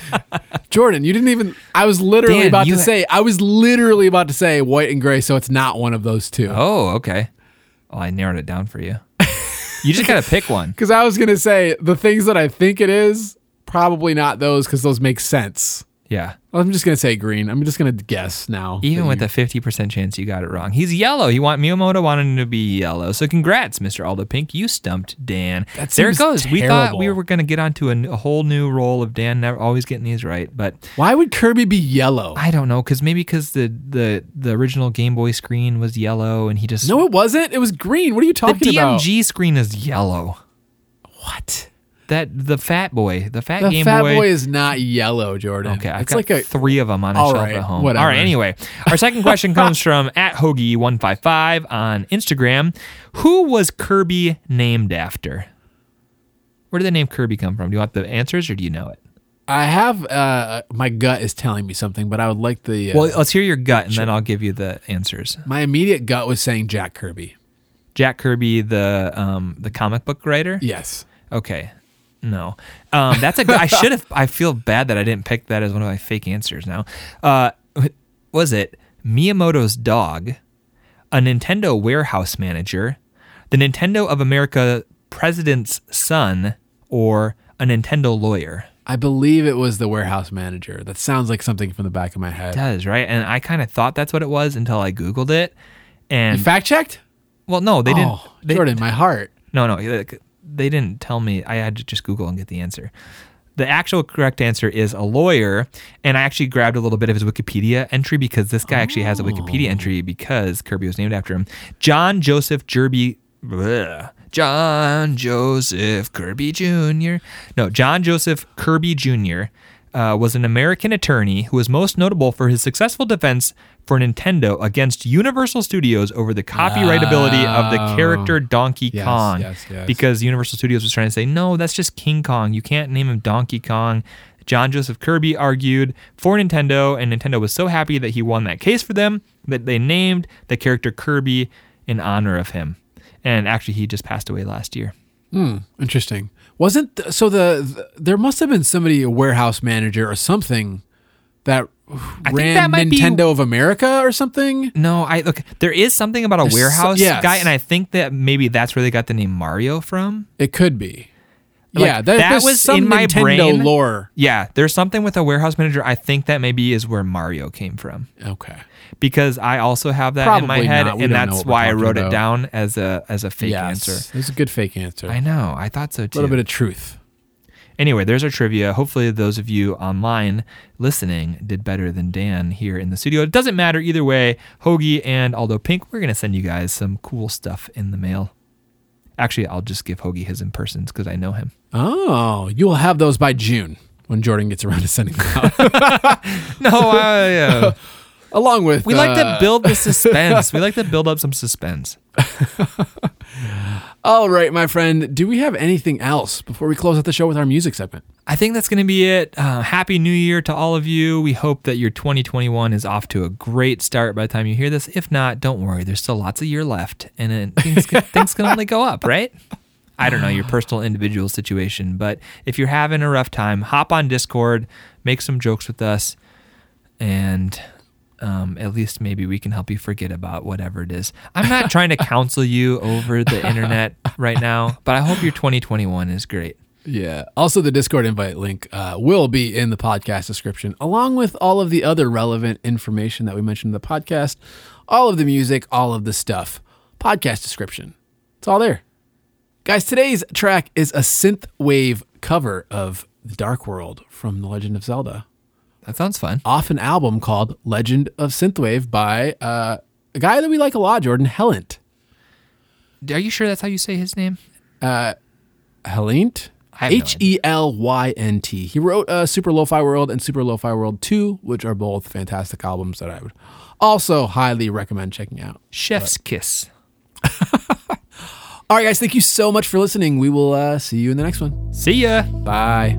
[laughs] Jordan, you didn't even. I was literally Dan, about to ha- say. I was literally about to say white and gray, so it's not one of those two. oh, okay. Well, I narrowed it down for you. You just got to pick one. Because I was gonna say the things that I think it is probably not those because those make sense. Yeah. I'm just gonna say green. I'm just gonna guess now. Even with you- a fifty percent chance you got it wrong. He's yellow. You want Miyamoto wanted him to be yellow. So congrats, Mr. Aldo Pink. You stumped Dan. That there it goes. We thought we were going to get onto a, whole new roll of Dan never always getting these right, but why would Kirby be yellow? I don't know because maybe because the, the the original Game Boy screen was yellow and he just no, it wasn't. It was green. What are you talking about? The DMG screen is yellow. What? That the Fat Boy, the Fat The Game Fat Boy. Boy is not yellow, Jordan. Okay, I've it's got like a. three of them on a shelf right, at home. whatever. All right, anyway, our second question [laughs] comes from at Hoagie155 on Instagram. Who was Kirby named after? Where did the name Kirby come from? Do you want the answers or do you know it? I have. Uh, my gut is telling me something, but I would like the. Uh, Well, let's hear your gut and then I'll give you the answers. my immediate gut was saying Jack Kirby. Jack Kirby, the um, the comic book writer. Yes. Okay. No. Um, that's a. I should have. I feel bad that I didn't pick that as one of my fake answers. Now, uh, was it Miyamoto's dog, a Nintendo warehouse manager, the Nintendo of America president's son, or a Nintendo lawyer? I believe it was the warehouse manager. That sounds like something from the back of my head. Does right? And I kind of thought that's what it was until I googled it. And You fact checked? well, no, they didn't. oh, they, Jordan, my heart. No, no, they didn't tell me. I had to just Google and get the answer. The actual correct answer is a lawyer, and I actually grabbed a little bit of his Wikipedia entry because this guy actually has a Wikipedia oh. entry because Kirby was named after him. John Joseph Jerby. bleh. John Joseph Kirby Jr. No, John Joseph Kirby Jr. Uh, was an American attorney who was most notable for his successful defense for Nintendo against Universal Studios over the copyrightability of the character Donkey Yes, Kong. yes, yes. Because Universal Studios was trying to say, no, that's just King Kong. You can't name him Donkey Kong. John Joseph Kirby argued for Nintendo, and Nintendo was so happy that he won that case for them that they named the character Kirby in honor of him. And actually, he just passed away last year. Hmm, interesting. Wasn't th- so the, the there must have been somebody a warehouse manager or something that think ran that might be- Nintendo of America or something. No, I look. There is something about a There's so- warehouse yes. guy, and I think that maybe that's where they got the name Mario from. It could be. Yeah, that there's was some in my Nintendo brain. lore. Yeah, there's something with a warehouse manager. I think that maybe is where Mario came from. Okay. because I also have that in my head, and that's why I wrote it down as a as a fake yes. answer. It's a good fake answer. I know. I thought so a little bit of truth. anyway, there's our trivia. Hopefully, those of you online listening did better than Dan here in the studio. It doesn't matter either way. Hoagie and Aldo Pink, we're gonna send you guys some cool stuff in the mail. Actually, I'll just give Hoagie his in persons because I know him. Oh, you will have those by June. when Jordan gets around to sending them out. [laughs] No, I, uh, [laughs] Along with we like to uh, build the [laughs] suspense. We like to build up some suspense. All right, my friend. Do we have anything else before we close out the show with our music segment? I think that's going to be it. Uh, Happy New Year to all of you. We hope that your 2021 is off to a great start by the time you hear this. If not, don't worry. There's still lots of year left, and things can, things can only go up, right? I don't know your [sighs] personal individual situation, but if you're having a rough time, hop on Discord, make some jokes with us, and um, at least maybe we can help you forget about whatever it is. I'm not trying to counsel you over the internet [laughs] right now, but I hope your 2021 is great. Yeah. Also, the Discord invite link uh, will be in the podcast description, along with all of the other relevant information that we mentioned in the podcast, all of the music, all of the stuff. Podcast description. It's all there. Guys, today's track is a synth wave cover of The Dark World from The Legend of Zelda, That sounds fun. off an album called Legend of Synthwave by uh, a guy that we like a lot, Jordan Helynt. Are you sure that's how you say his name? Have no H E L Y N T. He wrote uh, Super Lo-Fi World and Super Lo-Fi World 2, which are both fantastic albums that I would also highly recommend checking out. Chef's Kiss. All right, guys, thank you so much for listening. We will uh, see you in the next one. See ya. Bye.